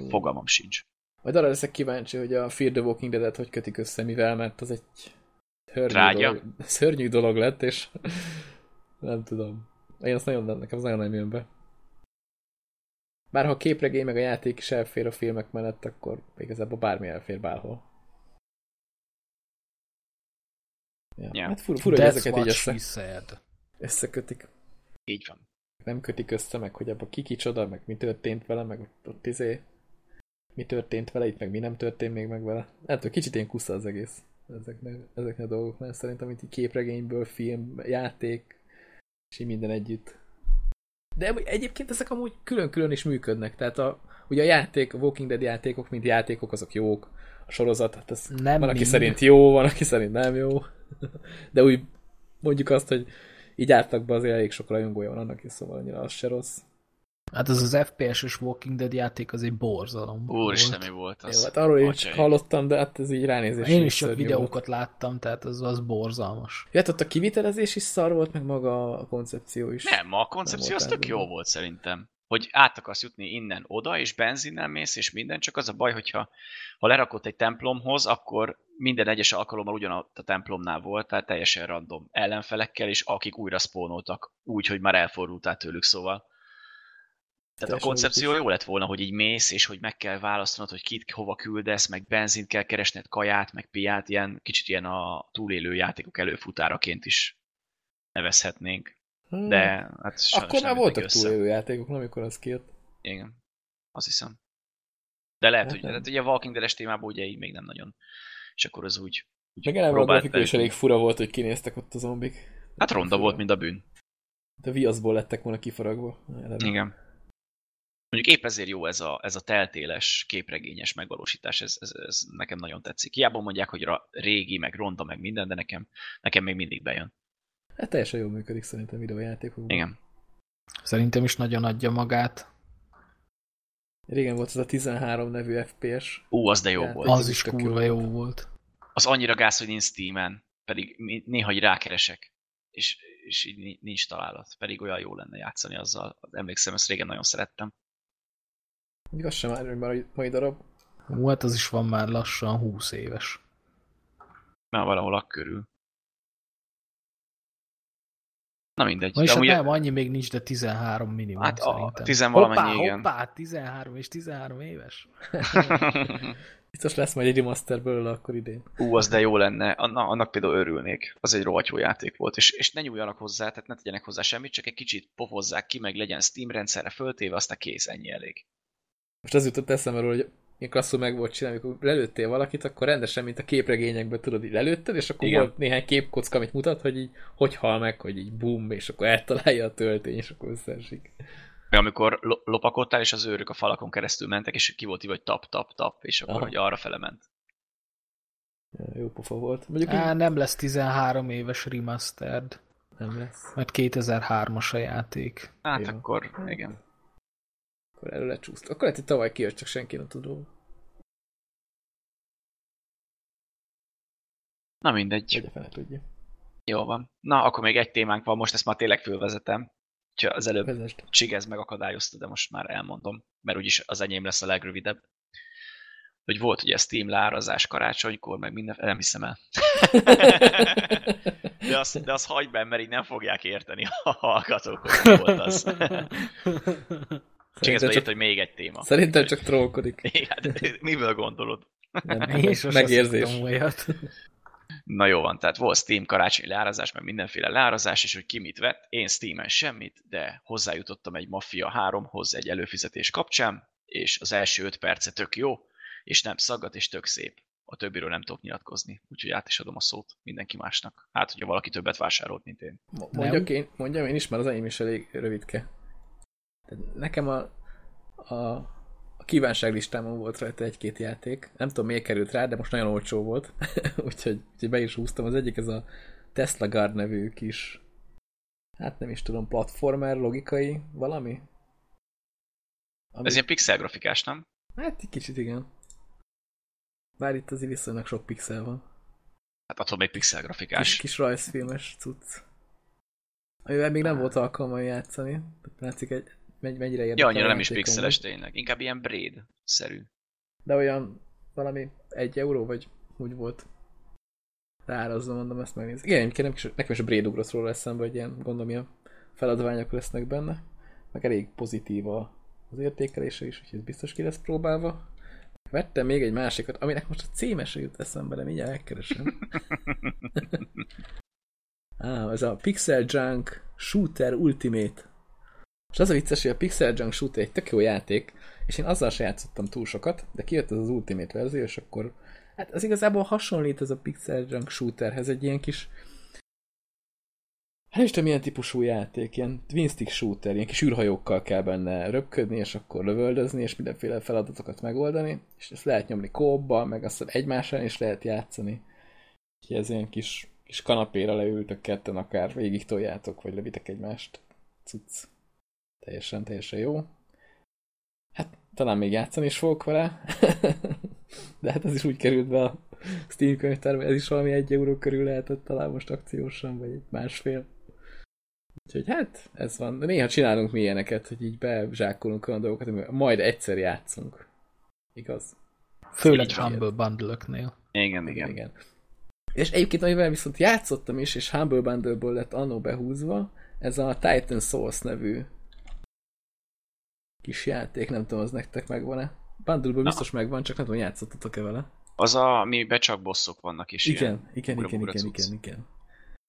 fogalmam sincs. Majd arra leszek kíváncsi, hogy a Fear the Walking Dead-et hogy kötik össze, mivel, mert az egy szörnyű dolog, szörnyű dolog lett, és nem tudom. Én azt nagyon, nekem az nagyon nem jön be. Bár ha a képregény meg a játék is elfér a filmek mellett, akkor igazából bármi elfér bárhol. Ja. Yeah. Hát fura, fura hogy ezeket így össze, összekötik. Így van nem kötik össze, meg hogy abban ki kicsoda, meg mi történt vele, meg ott izé, mi történt vele, itt meg mi nem történt még meg vele. Hát, kicsit ilyen kusza az egész ezeknek, ezeknek a dolgoknál szerintem, mint képregényből, film, játék, és így minden együtt. De egyébként ezek amúgy külön-külön is működnek, tehát a, ugye a játék, a Walking Dead játékok, mint játékok, azok jók, a sorozat, hát ez nem van, aki szerint jó, van, aki szerint nem jó, de úgy mondjuk azt, hogy így be azért elég sok rajongója van annak is, szóval annyira az se rossz. Hát ez az FPS-es Walking Dead játék az egy borzalom. Úristen, mi volt az? Jó, hát arról én csak hallottam, de hát ez így ránézés. Én is csak videókat volt. láttam, tehát az, az borzalmas. Ja, hát ott a kivitelezés is szar volt, meg maga a koncepció is. Nem, a koncepció az tök jó volt szerintem hogy át akarsz jutni innen oda, és benzinnel mész, és minden, csak az a baj, hogyha ha lerakott egy templomhoz, akkor minden egyes alkalommal ugyanott a templomnál volt, tehát teljesen random ellenfelekkel, és akik újra spónoltak, úgy, hogy már elfordultál tőlük, szóval. Tehát a koncepció jó lett volna, hogy így mész, és hogy meg kell választanod, hogy kit hova küldesz, meg benzint kell keresned, kaját, meg piát, ilyen kicsit ilyen a túlélő játékok előfutáraként is nevezhetnénk. Hmm. De hát Akkor már voltak túlélő játékok, nem amikor az kijött. Igen. Azt hiszem. De lehet, hát hogy hát ugye a Walking Dead-es témában ugye így még nem nagyon. És akkor az úgy, úgy Meg eleve a grafika is elég fura volt, hogy kinéztek ott a zombik. Hát ronda volt, mint a bűn. De viaszból lettek volna kifaragva. Eleve. Igen. Mondjuk épp ezért jó ez a, ez a teltéles, képregényes megvalósítás, ez, ez, ez nekem nagyon tetszik. Hiába mondják, hogy régi, meg ronda, meg minden, de nekem, nekem még mindig bejön. Hát teljesen jól működik szerintem videójátékokban. Igen. Szerintem is nagyon adja magát. Régen volt ez a 13 nevű FPS. Ú, az de jó volt. Az is kurva jó volt. Az annyira gáz, hogy nincs Steam-en. pedig néha rákeresek, és, és így nincs találat, pedig olyan jó lenne játszani azzal. Emlékszem, ezt régen nagyon szerettem. Még az sem már mai, mai darab. Hú, hát az is van már lassan 20 éves. Na, valahol akkörül. Na mindegy. Na és hát nem, annyi még nincs, de 13 minimum hát szerintem. A 10 valamennyi, hoppá, igen. Hoppá, 13 és 13 éves. Biztos lesz majd egy remaster belőle akkor idén. Ú, az de jó lenne. Na, annak például örülnék. Az egy rohadt jó játék volt. És, és ne nyúljanak hozzá, tehát ne tegyenek hozzá semmit, csak egy kicsit pofozzák ki, meg legyen Steam rendszerre föltéve, aztán kész, ennyi elég. Most az jutott eszembe, hogy én klasszul meg volt csinálni, amikor lelőttél valakit, akkor rendesen, mint a képregényekben tudod, így lelőtted, és akkor Igen. volt néhány képkocka, amit mutat, hogy így hogy hal meg, hogy így bum, és akkor eltalálja a töltény, és akkor összeesik. Amikor lopakodtál, és az őrök a falakon keresztül mentek, és ki volt így, hogy tap, tap, tap, és akkor hogy arra fele ment. Ja, jó pofa volt. Mondjuk Á, így... nem lesz 13 éves remastered. Nem lesz. Mert 2003-as a játék. Hát jó. akkor, igen. Akkor erről lecsúszt. Akkor lehet, hogy tavaly kijött, csak senki nem tud róla. Na mindegy. Hogy a fene tudja. Jó van. Na, akkor még egy témánk van, most ezt már tényleg fölvezetem. Csak az előbb Vezest. Csigez megakadályozta, de most már elmondom, mert úgyis az enyém lesz a legrövidebb. Hogy volt ugye Steam lárazás karácsonykor, meg minden, nem hiszem el. de azt, de azt hagyd be, mert így nem fogják érteni a hallgatók, hogy volt az. Csak ez csak... hogy még egy téma. Szerintem csak trollkodik. Igen, miből gondolod? Nem, Én megérzés. Na jó van, tehát volt Steam karácsonyi leárazás, meg mindenféle leárazás, és hogy ki mit vett. Én Steamen semmit, de hozzájutottam egy Mafia 3-hoz egy előfizetés kapcsán, és az első 5 perce tök jó, és nem szaggat, és tök szép. A többiről nem tudok nyilatkozni, úgyhogy át is adom a szót mindenki másnak. Hát, hogyha valaki többet vásárolt, mint én. Mondjak én, mondjam én is, mert az enyém is elég rövidke. Nekem a, a, a kívánságlistámon volt rajta egy-két játék. Nem tudom, miért került rá, de most nagyon olcsó volt. úgyhogy, úgyhogy be is húztam. Az egyik ez a Tesla Guard nevű kis hát nem is tudom, platformer, logikai, valami? Ami... Ez ilyen pixel grafikás, nem? Hát egy kicsit igen. Bár itt azért viszonylag sok pixel van. Hát attól még pixel grafikás. Kis, kis rajzfilmes cucc. Amivel még nem volt alkalma játszani. Látszik egy mennyire érdekel. Ja, annyira nem is pixeles tényleg. Inkább ilyen braid-szerű. De olyan valami egy euró, vagy úgy volt. Rárazom, mondom, ezt megnézni. Igen, nekem is, nekem is a braid ugrott róla eszembe, hogy ilyen, gondolom, ilyen feladványok lesznek benne. Meg elég pozitív az értékelése is, úgyhogy biztos ki lesz próbálva. Vettem még egy másikat, aminek most a címese jut eszembe, de mindjárt megkeresem. ah, ez a Pixel Junk Shooter Ultimate és az a vicces, hogy a Pixel Junk Shooter egy tök jó játék, és én azzal se játszottam túl sokat, de kijött ez az Ultimate verzió, és akkor hát az igazából hasonlít ez a Pixel Junk Shooterhez, egy ilyen kis Hát is tudom, milyen típusú játék, ilyen twin stick shooter, ilyen kis űrhajókkal kell benne röpködni, és akkor lövöldözni, és mindenféle feladatokat megoldani, és ezt lehet nyomni kóba, meg azt egymásán is lehet játszani. Úgyhogy ez ilyen kis, kis kanapéra leültök ketten, akár végig toljátok, vagy levitek egymást. Cucc. Teljesen, teljesen jó. Hát talán még játszani is fogok vele. De hát ez is úgy került be a Steam könyvtárba, ez is valami egy euró körül lehetett talán most akciósan, vagy egy másfél. Úgyhogy hát, ez van. De néha csinálunk mi ilyeneket, hogy így bezsákolunk olyan dolgokat, hogy majd egyszer játszunk. Igaz? Főleg Humble Bundle-öknél. Igen, igen. igen. És egyébként, amivel viszont játszottam is, és Humble Bundle-ből lett annó behúzva, ez a Titan Souls nevű kis játék, nem tudom, az nektek megvan-e. bundle biztos megvan, csak nem tudom, játszottatok-e vele. Az a, amiben csak bosszok vannak is. Igen, ilyen, igen, igen, igen, igen, igen.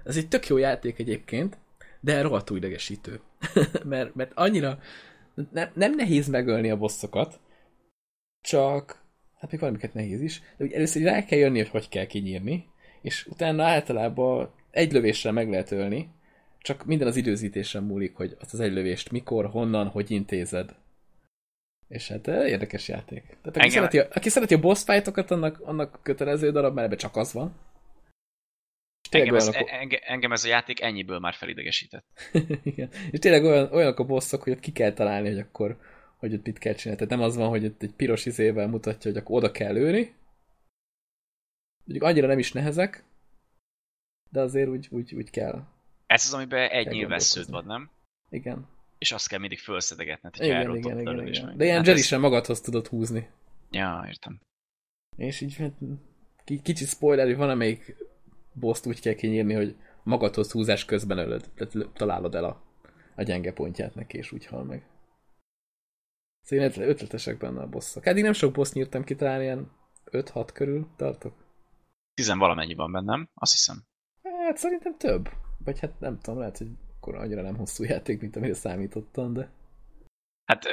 Ez egy tök jó játék egyébként, de rohadtul idegesítő. mert, mert annyira nem, nem nehéz megölni a bosszokat, csak hát még valamiket nehéz is, de úgy először rá kell jönni, hogy hogy kell kinyírni, és utána általában egy lövésre meg lehet ölni, csak minden az időzítésen múlik, hogy azt az egy lövést mikor, honnan, hogy intézed. És hát eh, érdekes játék. Tehát aki, szereti, a, aki szereti a boss fightokat, annak, annak kötelező darab, mert ebben csak az van. Engem ez, olyanok... enge, engem ez a játék ennyiből már felidegesített. Igen. És tényleg olyan, olyanok a bosszok, hogy ott ki kell találni, hogy akkor hogy ott mit kell csinálni. Tehát nem az van, hogy ott egy piros izével mutatja, hogy akkor oda kell lőni. Mondjuk annyira nem is nehezek, de azért úgy, úgy, úgy kell. Ez az, amiben egy nyilvessződ van, nem? Igen. És azt kell mindig felszedegetned, hogy igen, igen, igen, igen. De ilyen hát ez... magadhoz tudod húzni. Ja, értem. És így hát, kicsit spoiler, hogy van amelyik boszt úgy kell kinyírni, hogy magadhoz húzás közben ölöd, tehát találod el a, a gyenge pontját neki, és úgy hal meg. Szóval ötletesek benne a bosszok. Eddig nem sok boss nyírtam ki, talán ilyen 5-6 körül tartok. Tizen valamennyi van bennem, azt hiszem. Hát szerintem több. Vagy hát nem tudom, lehet, hogy akkor annyira nem hosszú játék, mint amire számítottam, de... Hát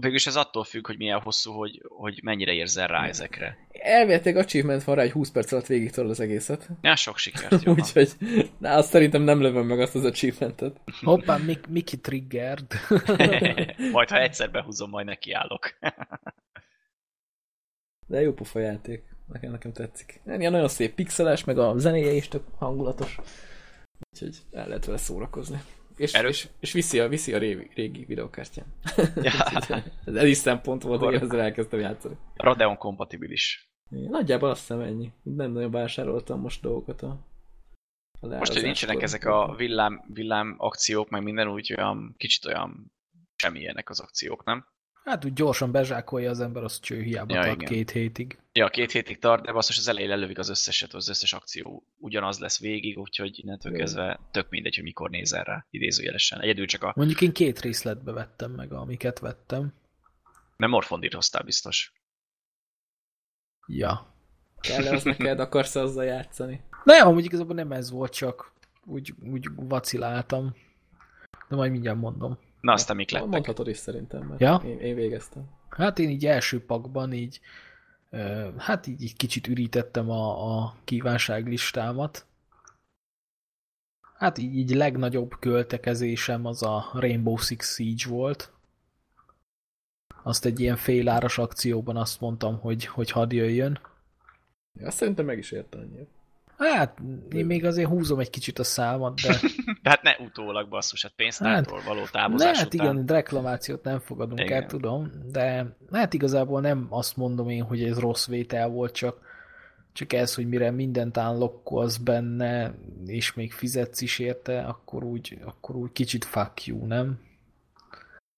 végülis ez attól függ, hogy milyen hosszú, hogy, hogy mennyire érzel rá ezekre. Elvileg achievement van rá, hogy 20 perc alatt végig az egészet. Ja, sok sikert, Úgyhogy, na, azt szerintem nem lövöm meg azt az achievementet. Hoppá, Mik Miki triggered. majd, ha egyszer behúzom, majd nekiállok. De jó pufa játék. Nekem, nekem tetszik. Ilyen nagyon szép pixeles, meg a zenéje is tök hangulatos. Úgyhogy el lehet vele szórakozni. És, és, és viszi a, viszi a régi, régi videokártyán. Ja. ez is szempont volt, hogy ezzel elkezdtem játszani. Radeon kompatibilis. Nagyjából azt hiszem ennyi. Nem nagyon vásároltam most dolgokat a, a Most, hogy nincsenek ezek a villám, villám akciók, meg minden úgy olyan, kicsit olyan semmilyenek az akciók, nem? Hát úgy gyorsan bezsákolja az ember, az cső hiába ja, tart igen. két hétig. Ja, két hétig tart, de basszus az elején lelövik az összeset, az összes akció ugyanaz lesz végig, úgyhogy innentől Jó. kezdve tök mindegy, hogy mikor nézel rá, idézőjelesen. Egyedül csak a... Mondjuk én két részletbe vettem meg, amiket vettem. Nem Morfondit hoztál biztos. Ja. Kell az neked, akarsz azzal játszani? Nem, amúgy igazából nem ez volt, csak úgy, úgy vaciláltam. De majd mindjárt mondom. Na, aztán mik lettek? Mondhatod is szerintem, mert ja? én, én végeztem. Hát én így első pakban így, hát így, így kicsit ürítettem a, a kívánságlistámat. Hát így, így legnagyobb költekezésem az a Rainbow Six Siege volt. Azt egy ilyen féláras akcióban azt mondtam, hogy, hogy hadd jöjjön. Ja, azt szerintem meg is érte annyira. Hát, én még azért húzom egy kicsit a számat, de... de hát ne utólag basszus, hát pénztártól hát, való távozás hát után. igen, reklamációt nem fogadunk igen. el, tudom, de hát igazából nem azt mondom én, hogy ez rossz vétel volt, csak, csak ez, hogy mire mindent unlockolsz benne, és még fizetsz is érte, akkor úgy, akkor úgy kicsit fuck you, nem?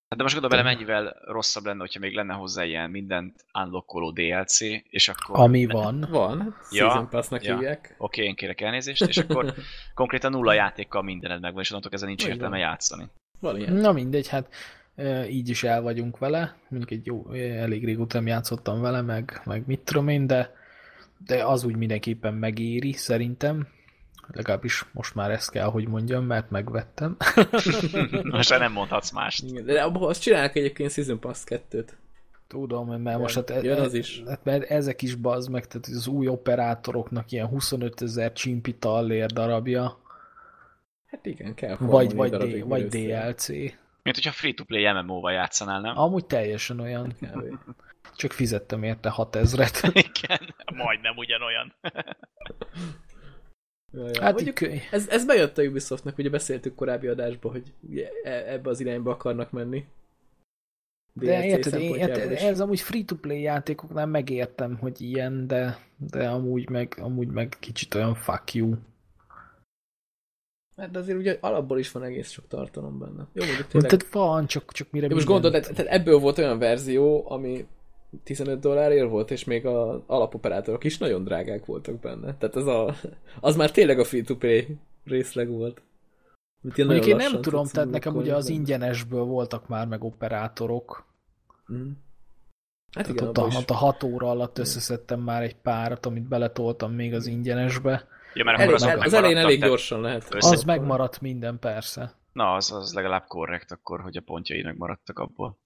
Hát de most gondolom bele, mennyivel rosszabb lenne, hogyha még lenne hozzá ilyen mindent unlockoló DLC, és akkor... Ami van. Van, ja, Season Pass-nak ja. hívják. Oké, okay, én kérek elnézést, és akkor konkrétan nulla játékkal mindened megvan, és onnantól ezzel nincs Vagy értelme van. játszani. Van ilyen. Na mindegy, hát így is el vagyunk vele, mondjuk egy jó, elég régóta játszottam vele, meg, meg mit tudom én, de, de az úgy mindenképpen megéri, szerintem Legalábbis most már ezt kell, hogy mondjam, mert megvettem. most már nem mondhatsz mást. Igen, de abban azt csinálják egyébként Season Pass 2-t. Tudom, mert jön, most hát, jön az is. Hát, mert ezek is bazd meg, tehát az új operátoroknak ilyen 25 ezer csimpi tallér darabja. Hát igen, kell Vagy, vagy, D, vagy DLC. Mint hogyha free-to-play MMO-val játszanál, nem? Amúgy teljesen olyan. Csak fizettem érte 6000-et. Igen, majdnem ugyanolyan. Hát Mondjuk, ez, ez bejött a Ubisoftnak, ugye beszéltük korábbi adásban, hogy e, ebbe az irányba akarnak menni. De érted, én, érted ez amúgy free-to-play játékoknál megértem, hogy ilyen, de, de amúgy meg, amúgy meg kicsit olyan fuck you. Hát de azért ugye alapból is van egész sok tartalom benne. Jó, mondjuk tényleg... Tehát van, csak, csak mire Most gondolod, tehát ebből volt olyan verzió, ami 15 dollárért volt, és még az alapoperátorok is nagyon drágák voltak benne. Tehát ez a, az már tényleg a free-to-play részleg volt. Mondjuk én nem tudom, tehát nekem ugye az ingyenesből voltak már meg operátorok. Mm. Hát tehát igen, ott, a, a hat óra alatt összeszedtem már egy párat, amit beletoltam még az ingyenesbe. Ja, mert elég, az, az elején elég gyorsan lehet. Az megmaradt minden, persze. Na, az, az legalább korrekt akkor, hogy a pontjai megmaradtak abból.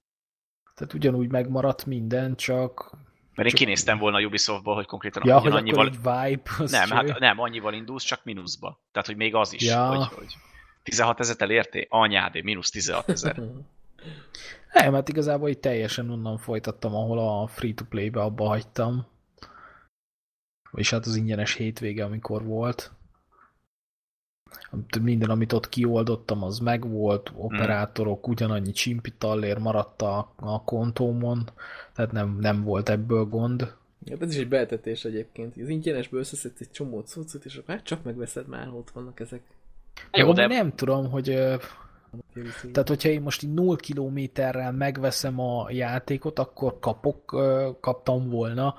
Tehát ugyanúgy megmaradt minden, csak... Mert én kinéztem volna a Ubisoftból, hogy konkrétan ja, hogy annyival... vibe, nem, hát nem, annyival indulsz, csak mínuszba. Tehát, hogy még az is, ja. hogy, hogy 16 ezeret elérté? Anyádé, mínusz 16 ezer. nem, hát igazából itt teljesen onnan folytattam, ahol a free-to-play-be abba hagytam. És hát az ingyenes hétvége, amikor volt minden, amit ott kioldottam, az megvolt, operátorok, ugyanannyi csimpi tallér maradt a, a kontómon, tehát nem, nem volt ebből gond. Hát ez is egy betetés egyébként. Az ingyenesből összeszedsz egy csomó cuccot, és akkor hát csak megveszed már, ott vannak ezek. Jó, de nem tudom, hogy tehát, hogyha én most így 0 kilométerrel megveszem a játékot, akkor kapok, kaptam volna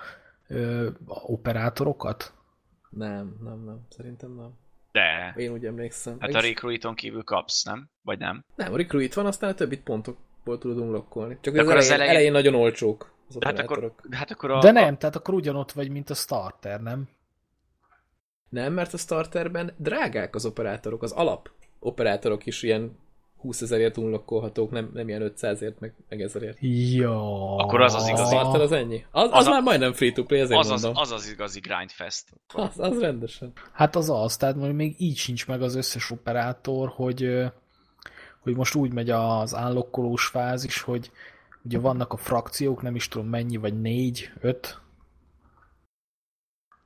operátorokat? Nem, nem, nem. Szerintem nem. De. Én úgy emlékszem. Hát a Recruiton kívül kapsz, nem? Vagy nem? Nem, a Recruit van, aztán a többit pontokból tudod unlockolni. Csak az, elején, az elején, elején nagyon olcsók az hát akkor, hát akkor a, De nem, tehát akkor ugyanott vagy, mint a starter, nem? Nem, mert a starterben drágák az operátorok, az alap operátorok is ilyen 20 ezerért unlockolhatók, nem, nem ilyen 500ért, meg, meg ezerért. Ja. Akkor az az igazi. Az, az ennyi. Az, az, az a, már majdnem free to play, ezért az, mondom. Az, az az igazi grindfest. Az, az rendesen. Hát az az, tehát mondjuk még így sincs meg az összes operátor, hogy, hogy most úgy megy az állokkolós fázis, hogy ugye vannak a frakciók, nem is tudom mennyi, vagy négy, öt,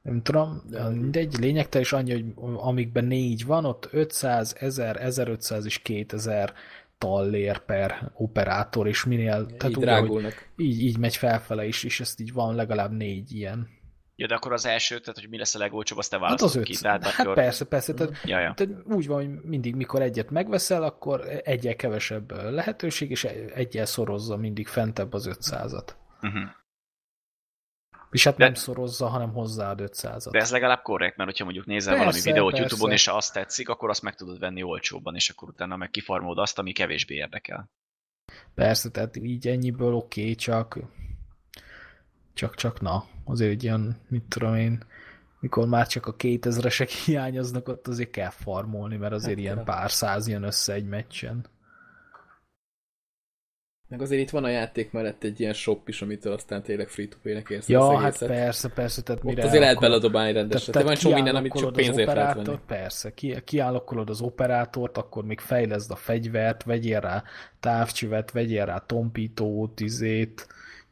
nem tudom, de mindegy, lényegtel is annyi, hogy amikben négy van, ott 500, 1000, 1500 és 2000 tallér per operátor, és minél... Így tehát drágulnak. Úgy, így, így megy felfele is, és ezt így van legalább négy ilyen. Ja, de akkor az első, tehát hogy mi lesz a legolcsóbb, azt te választod hát az ki. Tehát hát akkor... persze, persze. Tehát, ja, ja. tehát úgy van, hogy mindig, mikor egyet megveszel, akkor egyel kevesebb lehetőség, és egyel szorozza mindig fentebb az 500-at. Uh-huh. És hát de, nem szorozza, hanem hozzáad 500-at. De ez legalább korrekt, mert hogyha mondjuk nézel persze, valami videót persze. YouTube-on, és azt tetszik, akkor azt meg tudod venni olcsóbban, és akkor utána meg kifarmolod azt, ami kevésbé érdekel. Persze, tehát így ennyiből oké, okay, csak csak, csak na, azért egy ilyen, mit tudom én, mikor már csak a 2000-esek hiányoznak, ott azért kell farmolni, mert azért hát, ilyen pár száz jön össze egy meccsen. Meg azért itt van a játék mellett egy ilyen shop is, amitől aztán tényleg free-to-play-nek érsz Ja, hát persze, persze. Tehát mire azért lehet beledobálni rendesen. Tehát van minden, amit csak pénzért lehet venni. Persze, ki, kiállokkolod az operátort, akkor még fejleszd a fegyvert, vegyél rá távcsövet, vegyél rá tompítót, izét,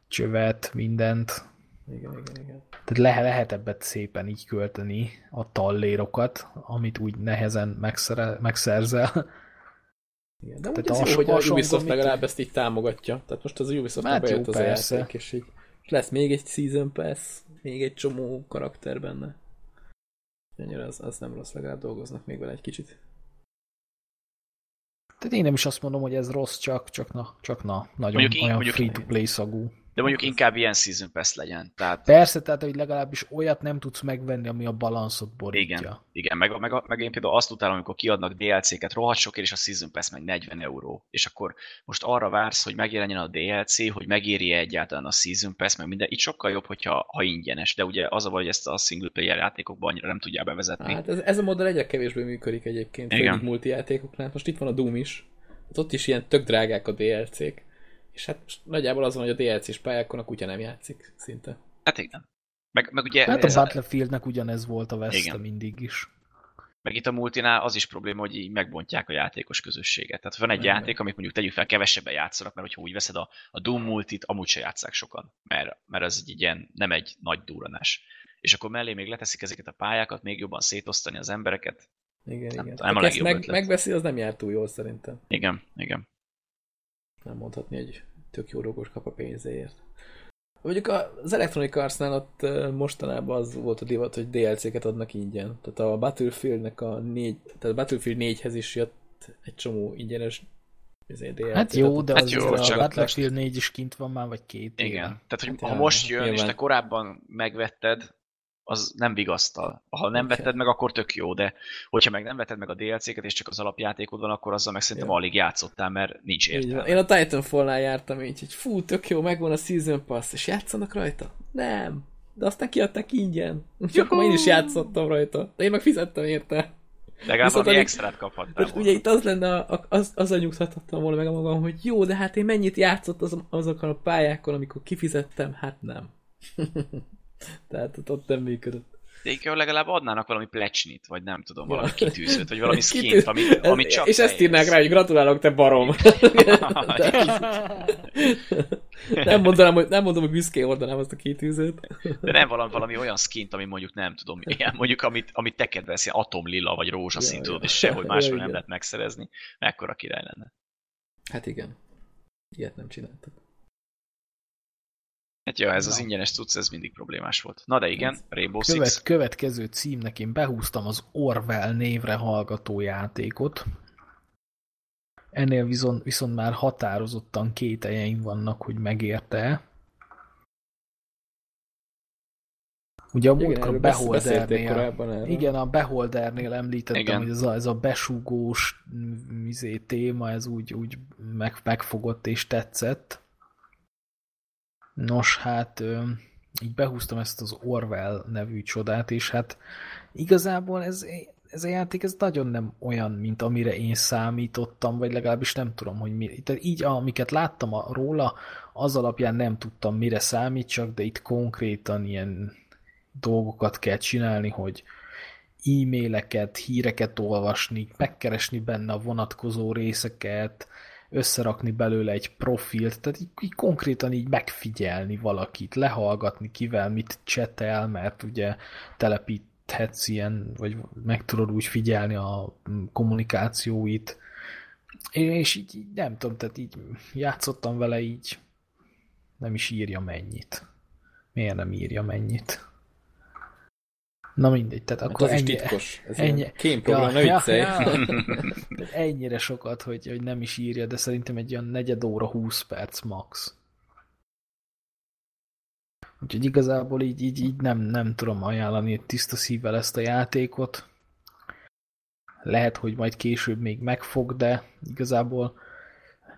csövet, mindent. Igen, igen, igen. Tehát le, lehet ebbet szépen így költeni a tallérokat, amit úgy nehezen megszere, megszerzel. Igen, de úgy az jó, hogy a Ubisoft legalább ezt így támogatja. Tehát most az Ubisoft hát bejött az persze. a játék, és így lesz még egy Season Pass, még egy csomó karakter benne. Ennyire az, az nem rossz, legalább dolgoznak még vele egy kicsit. Tehát én nem is azt mondom, hogy ez rossz, csak, csak na, csak na, nagyon mondjuk olyan free-to-play szagú. De mondjuk inkább ilyen Season Pass legyen. Tehát... Persze, tehát hogy legalábbis olyat nem tudsz megvenni, ami a balanszot borítja. Igen, igen. Meg, meg, meg én például azt utálom, amikor kiadnak DLC-ket rohadt sokért, és a Season Pass meg 40 euró. És akkor most arra vársz, hogy megjelenjen a DLC, hogy megéri -e egyáltalán a Season Pass, meg minden. Itt sokkal jobb, hogyha ha ingyenes, de ugye az a baj, hogy ezt a single player játékokban annyira nem tudják bevezetni. Hát ez, ez a modell egyre kevésbé működik egyébként. Igen. multi játékoknál. Most itt van a Doom is. Hát ott is ilyen tök drágák a DLC-k és hát most nagyjából az van, hogy a DLC-s pályákon a kutya nem játszik szinte. Hát igen. Meg, meg ugye... Hát a Battlefieldnek ugyanez volt a veszte mindig is. Meg itt a multinál az is probléma, hogy így megbontják a játékos közösséget. Tehát van egy nem, játék, amit mondjuk tegyük fel, kevesebben játszanak, mert hogyha úgy veszed a, a Doom multit, amúgy se játszák sokan, mert, mert ez egy ilyen, nem egy nagy duranás. És akkor mellé még leteszik ezeket a pályákat, még jobban szétosztani az embereket. Igen, nem, igen. Nem a legjobb meg, megveszi, az nem jár túl jól szerintem. Igen, igen nem mondhatni, hogy tök jó dolgos kap a pénzéért. Mondjuk az Electronic Arts-nál ott mostanában az volt a divat, hogy DLC-ket adnak ingyen. Tehát a Battlefieldnek a négy, tehát a Battlefield 4-hez is jött egy csomó ingyenes DLC. Hát jó, de hát az jó, a Battlefield 4 is kint van már, vagy két Igen, éve. tehát hogy hát ha most jön, nyilván. és te korábban megvetted, az nem vigasztal. Ha nem okay. vetted meg, akkor tök jó, de hogyha meg nem vetted meg a DLC-ket, és csak az alapjátékod van, akkor azzal meg szerintem ja. alig játszottál, mert nincs értelme. Én a Titanfall-nál jártam így, hogy fú, tök jó, megvan a Season Pass, és játszanak rajta? Nem. De aztán kiadták ingyen. Úgyhogy akkor én is játszottam rajta. De én meg fizettem érte. Legalább valami extrát kaphattál Ugye itt az lenne, a, az, azzal nyugtathattam volna meg a magam, hogy jó, de hát én mennyit játszott az, azokon a pályákon, amikor kifizettem? Hát nem. Tehát ott nem működött. De legalább adnának valami plecsnit, vagy nem tudom, valami kitűzőt, vagy valami skint, ami, ami csak És ezt írnák rá, hogy gratulálok, te barom. nem, mondanám, hogy, nem mondom, hogy büszkén ordanám azt a kitűzőt. De nem valami, valami olyan skint, ami mondjuk nem tudom, ilyen, mondjuk amit, amit te kedvelsz, ilyen atomlila, vagy rózsaszín, ja, tudod, és sehogy máshol ja, nem lehet megszerezni. Mekkora király lenne. Hát igen. Ilyet nem csináltak. Hát ja, ez Na. az ingyenes cucc, ez mindig problémás volt. Na de igen, Rainbow Követ, Six. Következő címnek én behúztam az Orwell névre hallgató játékot. Ennél viszont, viszont már határozottan kételjeim vannak, hogy megérte-e. Ugye a múltkor a Beholdernél, igen, a Beholdernél említettem, igen. hogy ez a, ez a besugós izé, téma, ez úgy, úgy meg, megfogott és tetszett. Nos, hát így behúztam ezt az Orwell nevű csodát, és hát igazából ez, ez a játék ez nagyon nem olyan, mint amire én számítottam, vagy legalábbis nem tudom, hogy mi. Tehát így, amiket láttam a, róla, az alapján nem tudtam, mire számítsak, de itt konkrétan ilyen dolgokat kell csinálni, hogy e-maileket, híreket olvasni, megkeresni benne a vonatkozó részeket, összerakni belőle egy profilt, tehát így, így konkrétan így megfigyelni valakit, lehallgatni kivel mit csetel, mert ugye telepíthetsz ilyen, vagy meg tudod úgy figyelni a kommunikációit, és így, így nem tudom, tehát így játszottam vele így, nem is írja mennyit. Miért nem írja mennyit? Na mindegy, tehát Mert akkor az ennyi, is titkos. Ez ennyi, kémprogram, ja, ja, ja. ennyire sokat, hogy, hogy nem is írja, de szerintem egy olyan negyed óra, 20 perc max. Úgyhogy igazából így, így, így nem, nem tudom ajánlani tiszta szívvel ezt a játékot. Lehet, hogy majd később még megfog, de igazából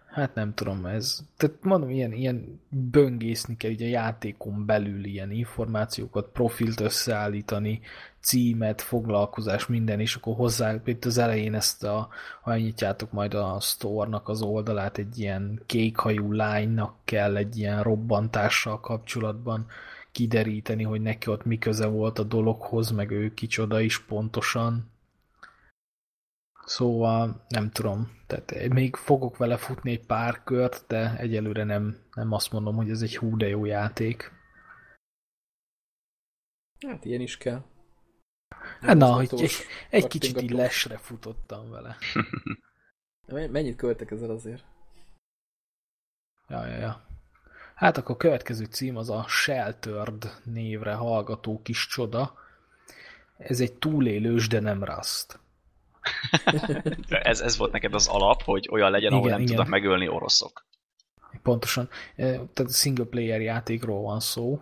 hát nem tudom, ez, tehát mondom, ilyen, ilyen böngészni kell így a játékon belül ilyen információkat, profilt összeállítani, címet, foglalkozás, minden, és akkor hozzá, itt az elején ezt a, ha nyitjátok majd a store-nak az oldalát, egy ilyen kékhajú lánynak kell egy ilyen robbantással kapcsolatban kideríteni, hogy neki ott mi köze volt a dologhoz, meg ő kicsoda is pontosan, Szóval nem tudom, tehát még fogok vele futni egy pár kört, de egyelőre nem, nem azt mondom, hogy ez egy hú de jó játék. Hát ilyen is kell. Hát na, egy, egy, egy kicsit így lesre futottam vele. Mennyit költek ezzel azért? Ja, ja, ja. Hát akkor a következő cím az a Sheltered névre hallgató kis csoda. Ez egy túlélős, de nem Rust ez, ez volt neked az alap, hogy olyan legyen, igen, ahol nem igen. tudnak megölni oroszok. Pontosan. Tehát single player játékról van szó.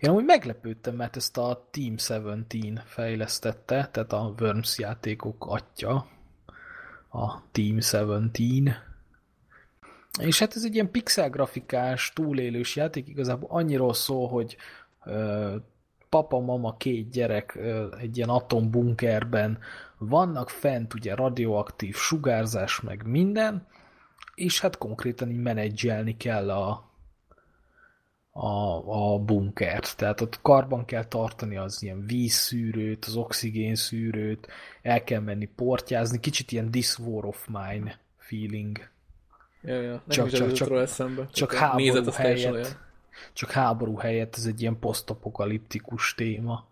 Én amúgy meglepődtem, mert ezt a Team 17 fejlesztette, tehát a Worms játékok atya, a Team 17. És hát ez egy ilyen pixel grafikás, túlélős játék, igazából annyiról szól, hogy papa, mama, két gyerek egy ilyen atombunkerben vannak fent, ugye radioaktív sugárzás, meg minden, és hát konkrétan így menedzselni kell a, a, a bunkert. Tehát ott karban kell tartani az ilyen vízszűrőt, az oxigénszűrőt, el kell menni portyázni, kicsit ilyen This War of Mine feeling. Ja, ja. Csak, csak, csak, eszembe. csak háború helyett. Csak háború helyett ez egy ilyen posztapokaliptikus téma.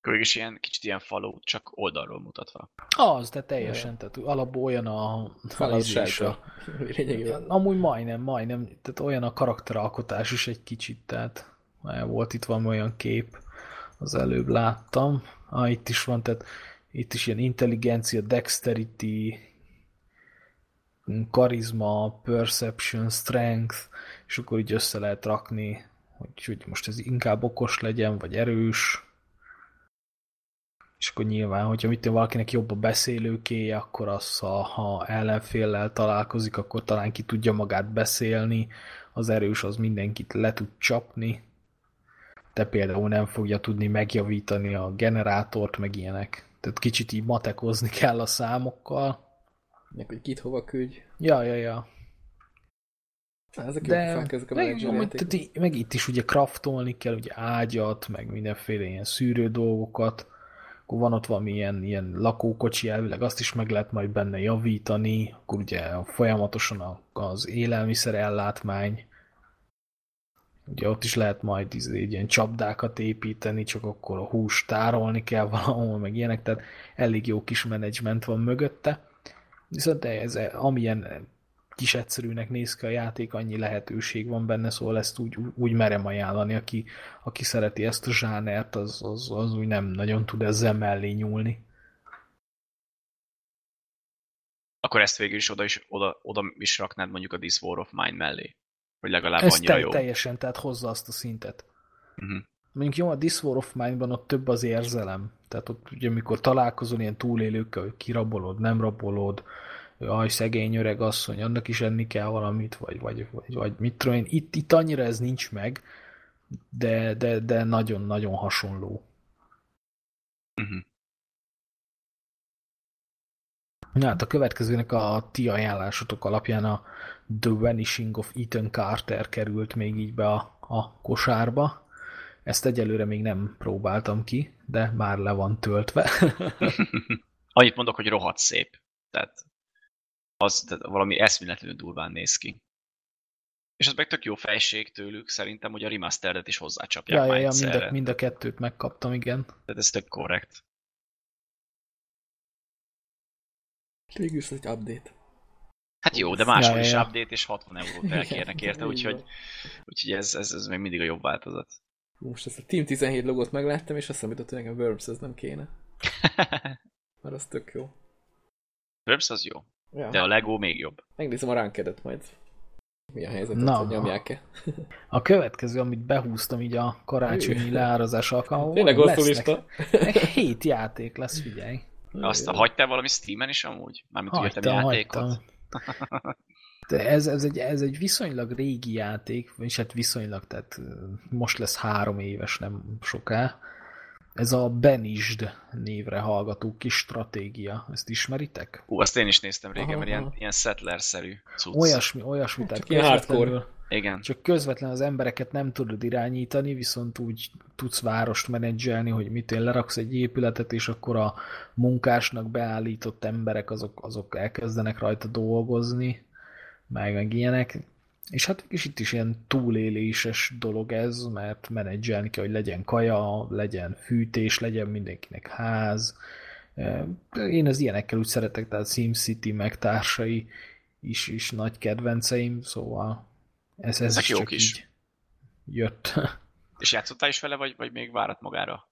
Végülis ilyen, kicsit ilyen faló, csak oldalról mutatva. Az, de teljesen, tehát alapból olyan a... Falat a, Amúgy majdnem, majdnem, tehát olyan a karakteralkotás is egy kicsit, tehát volt itt van olyan kép, az előbb láttam. Ah, itt is van, tehát itt is ilyen intelligencia, dexterity, karizma, perception, strength, és akkor így össze lehet rakni, hogy, hogy most ez inkább okos legyen, vagy erős. És akkor nyilván, hogyha mit valakinek jobb a beszélőkéje, akkor az, ha, ha ellenféllel találkozik, akkor talán ki tudja magát beszélni, az erős az mindenkit le tud csapni, de például nem fogja tudni megjavítani a generátort, meg ilyenek. Tehát kicsit így matekozni kell a számokkal, meg hogy kit hova küldj. Ja, ja, ja. Na, ezek de, jó fánk, ezek a meg, meg, meg itt is ugye kraftolni kell, ugye ágyat, meg mindenféle ilyen szűrő dolgokat. Akkor van ott valami ilyen, ilyen lakókocsi elvileg, azt is meg lehet majd benne javítani. Akkor ugye folyamatosan az élelmiszer ellátmány. Ugye ott is lehet majd izé, ilyen csapdákat építeni, csak akkor a húst tárolni kell valahol, meg ilyenek, tehát elég jó kis menedzsment van mögötte. Viszont ez, amilyen kis egyszerűnek néz ki a játék, annyi lehetőség van benne, szóval ezt úgy, úgy merem ajánlani, aki, aki szereti ezt a zsánert, az, az, az úgy nem nagyon tud ezzel mellé nyúlni. Akkor ezt végül is oda is, oda, oda is raknád mondjuk a This War of Mine mellé? Hogy legalább Ez annyira te, jó. teljesen, tehát hozza azt a szintet. Uh-huh. Mondjuk jó, a This War of Mine-ban ott több az érzelem. Tehát ott ugye, amikor találkozol ilyen túlélőkkel, hogy kirabolod, nem rabolod, aj, szegény öreg asszony, annak is enni kell valamit, vagy, vagy, vagy, vagy mit tudom én. Itt, itt annyira ez nincs meg, de, de, de nagyon-nagyon hasonló. Uh-huh. Na, hát a következőnek a ti ajánlásotok alapján a The Vanishing of Ethan Carter került még így be a, a kosárba. Ezt egyelőre még nem próbáltam ki, de már le van töltve. Annyit mondok, hogy rohadt szép. Tehát az tehát valami eszméletlenül durván néz ki. És az meg tök jó fejség tőlük, szerintem, hogy a remasteredet is hozzácsapják ja, már ja, ja, mind, a, mind a kettőt megkaptam, igen. Tehát ez tök korrekt. Végül is egy update. Hát jó, de máshol ja, is ja. update, és 60 eurót elkérnek érte, úgyhogy, úgyhogy ez, ez, ez még mindig a jobb változat. Most ezt a Team 17 logót megláttam, és azt számított, hogy nekem Verbs ez nem kéne. Mert az tök jó. Verbs az jó. Ja. De a Lego még jobb. Megnézem a rankedet majd. Mi a helyzet, Na, hogy nyomják-e? A következő, amit behúztam így a karácsonyi leárazás alkalmával. Tényleg hosszú Hét játék lesz, figyelj. Azt a hagytál valami Steam-en is amúgy? Mármint hagytam, játékot? De ez, ez, egy, ez egy viszonylag régi játék, és hát viszonylag, tehát most lesz három éves, nem soká. Ez a Benisd névre hallgató kis stratégia. Ezt ismeritek? Ú, azt én is néztem régen, aha, mert ilyen, ilyen settler-szerű cucc. Olyasmi, olyasmi, tehát közvetlenül, Igen. Csak közvetlen az embereket nem tudod irányítani, viszont úgy tudsz várost menedzselni, hogy mit én leraksz egy épületet, és akkor a munkásnak beállított emberek azok, azok elkezdenek rajta dolgozni, meg, meg ilyenek. És hát és itt is ilyen túléléses dolog ez, mert menedzselni kell, hogy legyen kaja, legyen fűtés, legyen mindenkinek ház. Én az ilyenekkel úgy szeretek, tehát SimCity meg társai is, is nagy kedvenceim, szóval ez, ez is csak is. így jött. És játszottál is vele, vagy, vagy még várat magára?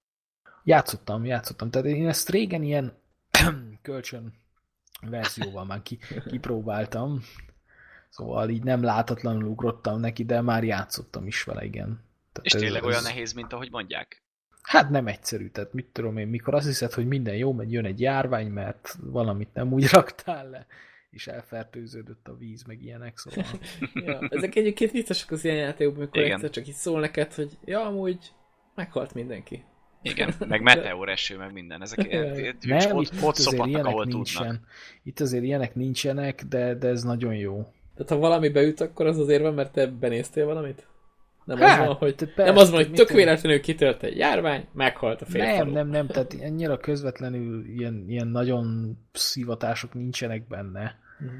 Játszottam, játszottam. Tehát én ezt régen ilyen kölcsön verzióval már ki, kipróbáltam, Szóval így nem látatlanul ugrottam neki, de már játszottam is vele, igen. Tehát és ez, tényleg ez... olyan nehéz, mint ahogy mondják? Hát nem egyszerű, tehát mit tudom én, mikor azt hiszed, hogy minden jó megy, jön egy járvány, mert valamit nem úgy raktál le, és elfertőződött a víz, meg ilyenek, szóval. ja, ezek egyébként viccesak az ilyen játékokban, amikor Igen. egyszer csak így szól neked, hogy ja, amúgy meghalt mindenki. Igen, meg meteor eső, meg minden. Ezek ilyen, nem, ott, itt, ott azért ilyenek nincsen. Tudnak. Itt azért ilyenek nincsenek, de, de ez nagyon jó. Tehát ha valami beüt, akkor az azért van, mert te benéztél valamit? Nem hát, az van, hogy, persze, nem az van, hogy tök véletlenül kitölt egy járvány, meghalt a férfi. Nem, nem, nem, tehát ennyire közvetlenül ilyen, ilyen nagyon szivatások nincsenek benne. Uh-huh.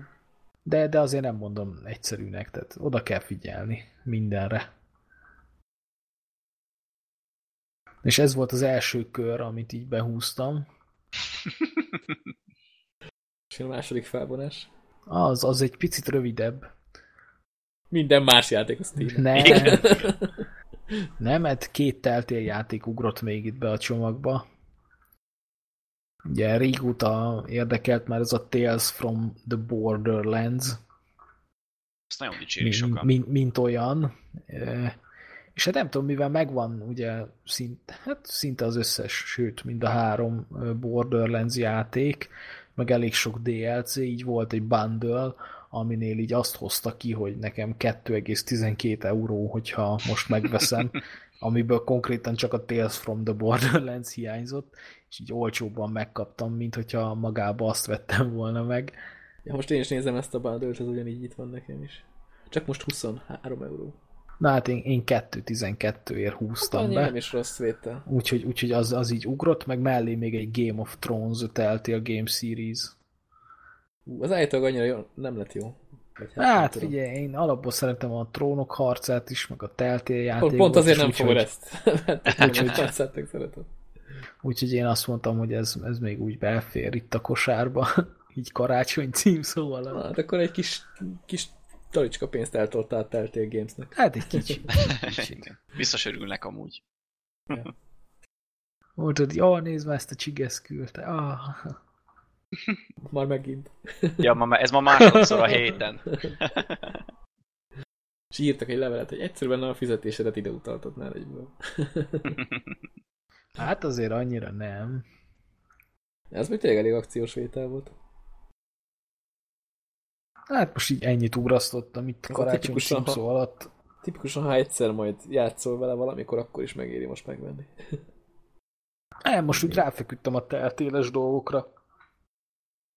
De, de azért nem mondom egyszerűnek, tehát oda kell figyelni mindenre. És ez volt az első kör, amit így behúztam. És a második felvonás. Az, az egy picit rövidebb. Minden más játék a Steam. Nem. Nem, mert két teltél játék ugrott még itt be a csomagba. Ugye régóta érdekelt már ez a Tales from the Borderlands. Ezt nagyon dicsérik sokan. Mint, mint olyan. És hát nem tudom, mivel megvan ugye szint, hát szinte az összes, sőt, mind a három Borderlands játék, meg elég sok DLC, így volt egy bundle, aminél így azt hozta ki, hogy nekem 2,12 euró, hogyha most megveszem, amiből konkrétan csak a Tales from the Borderlands hiányzott, és így olcsóbban megkaptam, mint hogyha magába azt vettem volna meg. Ja, most én is nézem ezt a bundle ez ugyanígy itt van nekem is. Csak most 23 euró. Na hát én, én 2.12-ért húztam hát, be. Nem is rossz vétel. Úgyhogy, úgyhogy az, az így ugrott, meg mellé még egy Game of Thrones a Game Series. Ú, az állítólag annyira jó, nem lett jó. hát, hát figyelj, én alapból szeretem a trónok harcát is, meg a Telltale játékot. Pont azért nem fogod ezt. úgyhogy, úgyhogy én azt mondtam, hogy ez, ez még úgy belfér itt a kosárba. így karácsony cím szóval. Hát akkor egy kis, kis talicska pénzt eltoltál Telltale Gamesnek. Hát egy kicsi. Biztos örülnek amúgy. Ja. Mondtad, jó, nézd már ezt a csigeszkült. Ah. Már megint. Ja, ma, ez ma másodszor a héten. És írtak egy levelet, hogy egyszerűen a fizetésedet ide utaltatnál egyből. hát azért annyira nem. Ez még tényleg elég akciós vétel volt. Hát most így ennyit úrasztottam itt karácsony szó alatt. Tipikusan, ha egyszer majd játszol vele valamikor, akkor is megéri most megvenni. Nem, most úgy ráfeküdtem a teltéles dolgokra.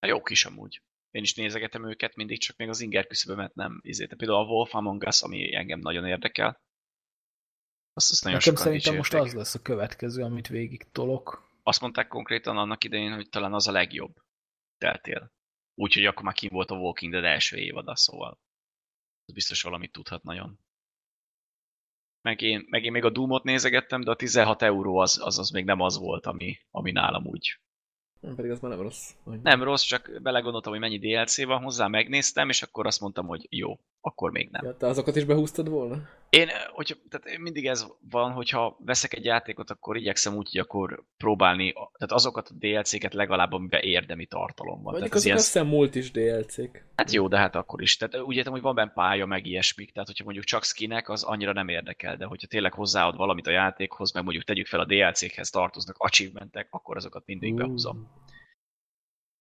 Hát jók is amúgy. Én is nézegetem őket, mindig csak még az inger küszöbömet nem izéte. Például a Wolf Among Us, ami engem nagyon érdekel. Azt, azt nagyon Nekem szerintem most az lesz a következő, amit végig tolok. Azt mondták konkrétan annak idején, hogy talán az a legjobb teltél. Úgyhogy akkor már kim volt a Walking Dead első évada, szóval az biztos valamit tudhat nagyon. Meg én, meg én még a Doomot nézegettem, de a 16 euró az, az, az még nem az volt, ami, ami nálam úgy nem pedig az már nem rossz. Hogy... Nem rossz, csak belegondoltam, hogy mennyi DLC van hozzá, megnéztem, és akkor azt mondtam, hogy jó, akkor még nem. Ja, te azokat is behúztad volna? Én, hogy, tehát mindig ez van, hogyha veszek egy játékot, akkor igyekszem úgy, hogy akkor próbálni, tehát azokat a DLC-ket legalább, amiben érdemi tartalom van. Mondjuk azok azt hiszem múlt is DLC-k. Hát jó, de hát akkor is. Tehát úgy értem, hogy van benne pálya, meg ilyesmik. Tehát, hogyha mondjuk csak skinek, az annyira nem érdekel, de hogyha tényleg hozzáad valamit a játékhoz, meg mondjuk tegyük fel a DLC-khez tartoznak achievementek, akkor azokat mindig uh. behúzom.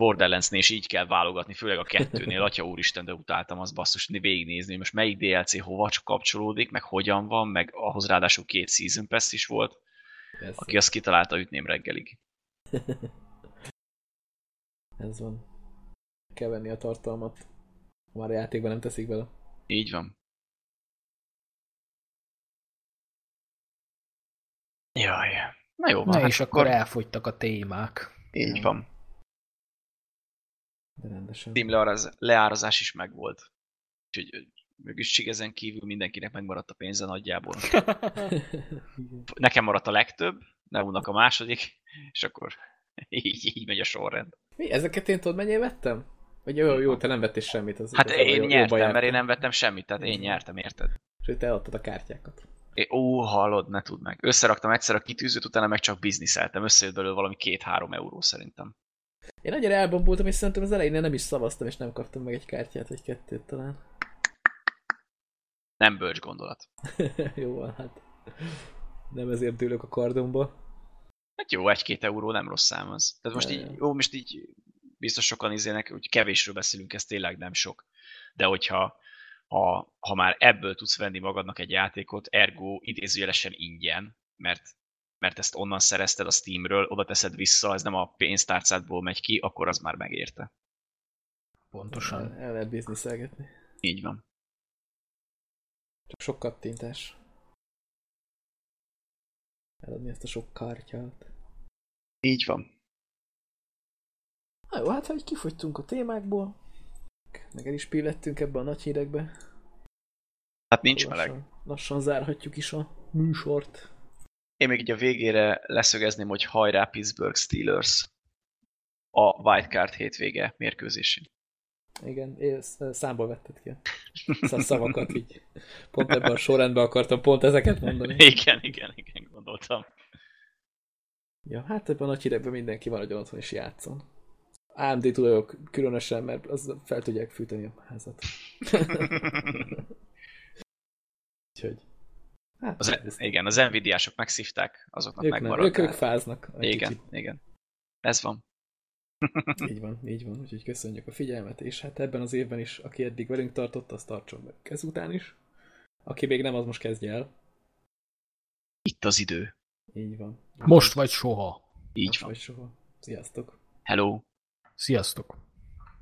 Borderlands-nél is így kell válogatni, főleg a kettőnél, atya úristen, de utáltam az basszus, végignézni, hogy most melyik DLC hova csak kapcsolódik, meg hogyan van, meg ahhoz ráadásul két Season Pass is volt, Persze. aki azt kitalálta, ütném reggelig. Ez van. Kell venni a tartalmat. Már a játékban nem teszik bele. Így van. Jaj. Na jó van. Na hát és akkor elfogytak a témák. Így van. De rendesen. Steam leáraz, leárazás is megvolt. Úgyhogy csak ezen kívül mindenkinek megmaradt a pénze nagyjából. Nekem maradt a legtöbb, Neúnak a második, és akkor így, így megy a sorrend. Mi? Ezeket én tudod mennyi vettem? Vagy jó, jó, te nem vettél semmit. Az, hát az én jó, nyertem, mert én nem vettem semmit, tehát én nyertem, érted? És te eladtad a kártyákat. É, ó, hallod, ne tudd meg. Összeraktam egyszer a kitűzőt, utána meg csak bizniszeltem. Összejött belőle valami két-három euró szerintem. Én annyira elbombultam, és szerintem az elején nem is szavaztam, és nem kaptam meg egy kártyát, vagy kettőt talán. Nem bölcs gondolat. jó, hát nem ezért dőlök a kardomba. Hát jó, egy-két euró nem rossz szám az. Tehát most így, jó, most így biztos sokan izének, hogy kevésről beszélünk, ez tényleg nem sok. De hogyha ha, ha már ebből tudsz venni magadnak egy játékot, ergo idézőjelesen ingyen, mert mert ezt onnan szerezted a Steamről, oda teszed vissza, ez nem a pénztárcádból megy ki, akkor az már megérte. Pontosan. El, el lehet bizniszelgetni. Így van. Csak sok kattintás. Eladni ezt a sok kártyát. Így van. Na jó, hát hogy kifogytunk a témákból, meg el is pillettünk ebbe a nagy hírekbe. Hát nincs lassan, meleg. Lassan zárhatjuk is a műsort. Én még így a végére leszögezném, hogy hajrá Pittsburgh Steelers a wildcard hétvége mérkőzésén. Igen, én számból vetted ki a szavakat így. Pont ebben a sorrendben akartam pont ezeket mondani. Igen, igen, igen, gondoltam. Ja, hát ebben a nagy hírekben mindenki van, hogy otthon is játszon. AMD tulajok különösen, mert az fel tudják fűteni a házat. Úgyhogy Hát, az, ez igen, az Nvidia-sok megszívták, azoknak megmaradt. Ők, ők fáznak. Igen, kicsit. igen. Ez van. így van, így van. Úgyhogy köszönjük a figyelmet, és hát ebben az évben is, aki eddig velünk tartott, az tartson meg ezután is. Aki még nem, az most kezdje el. Itt az idő. Így van. Most vagy soha. Így most van. vagy soha. Sziasztok. Hello. Sziasztok.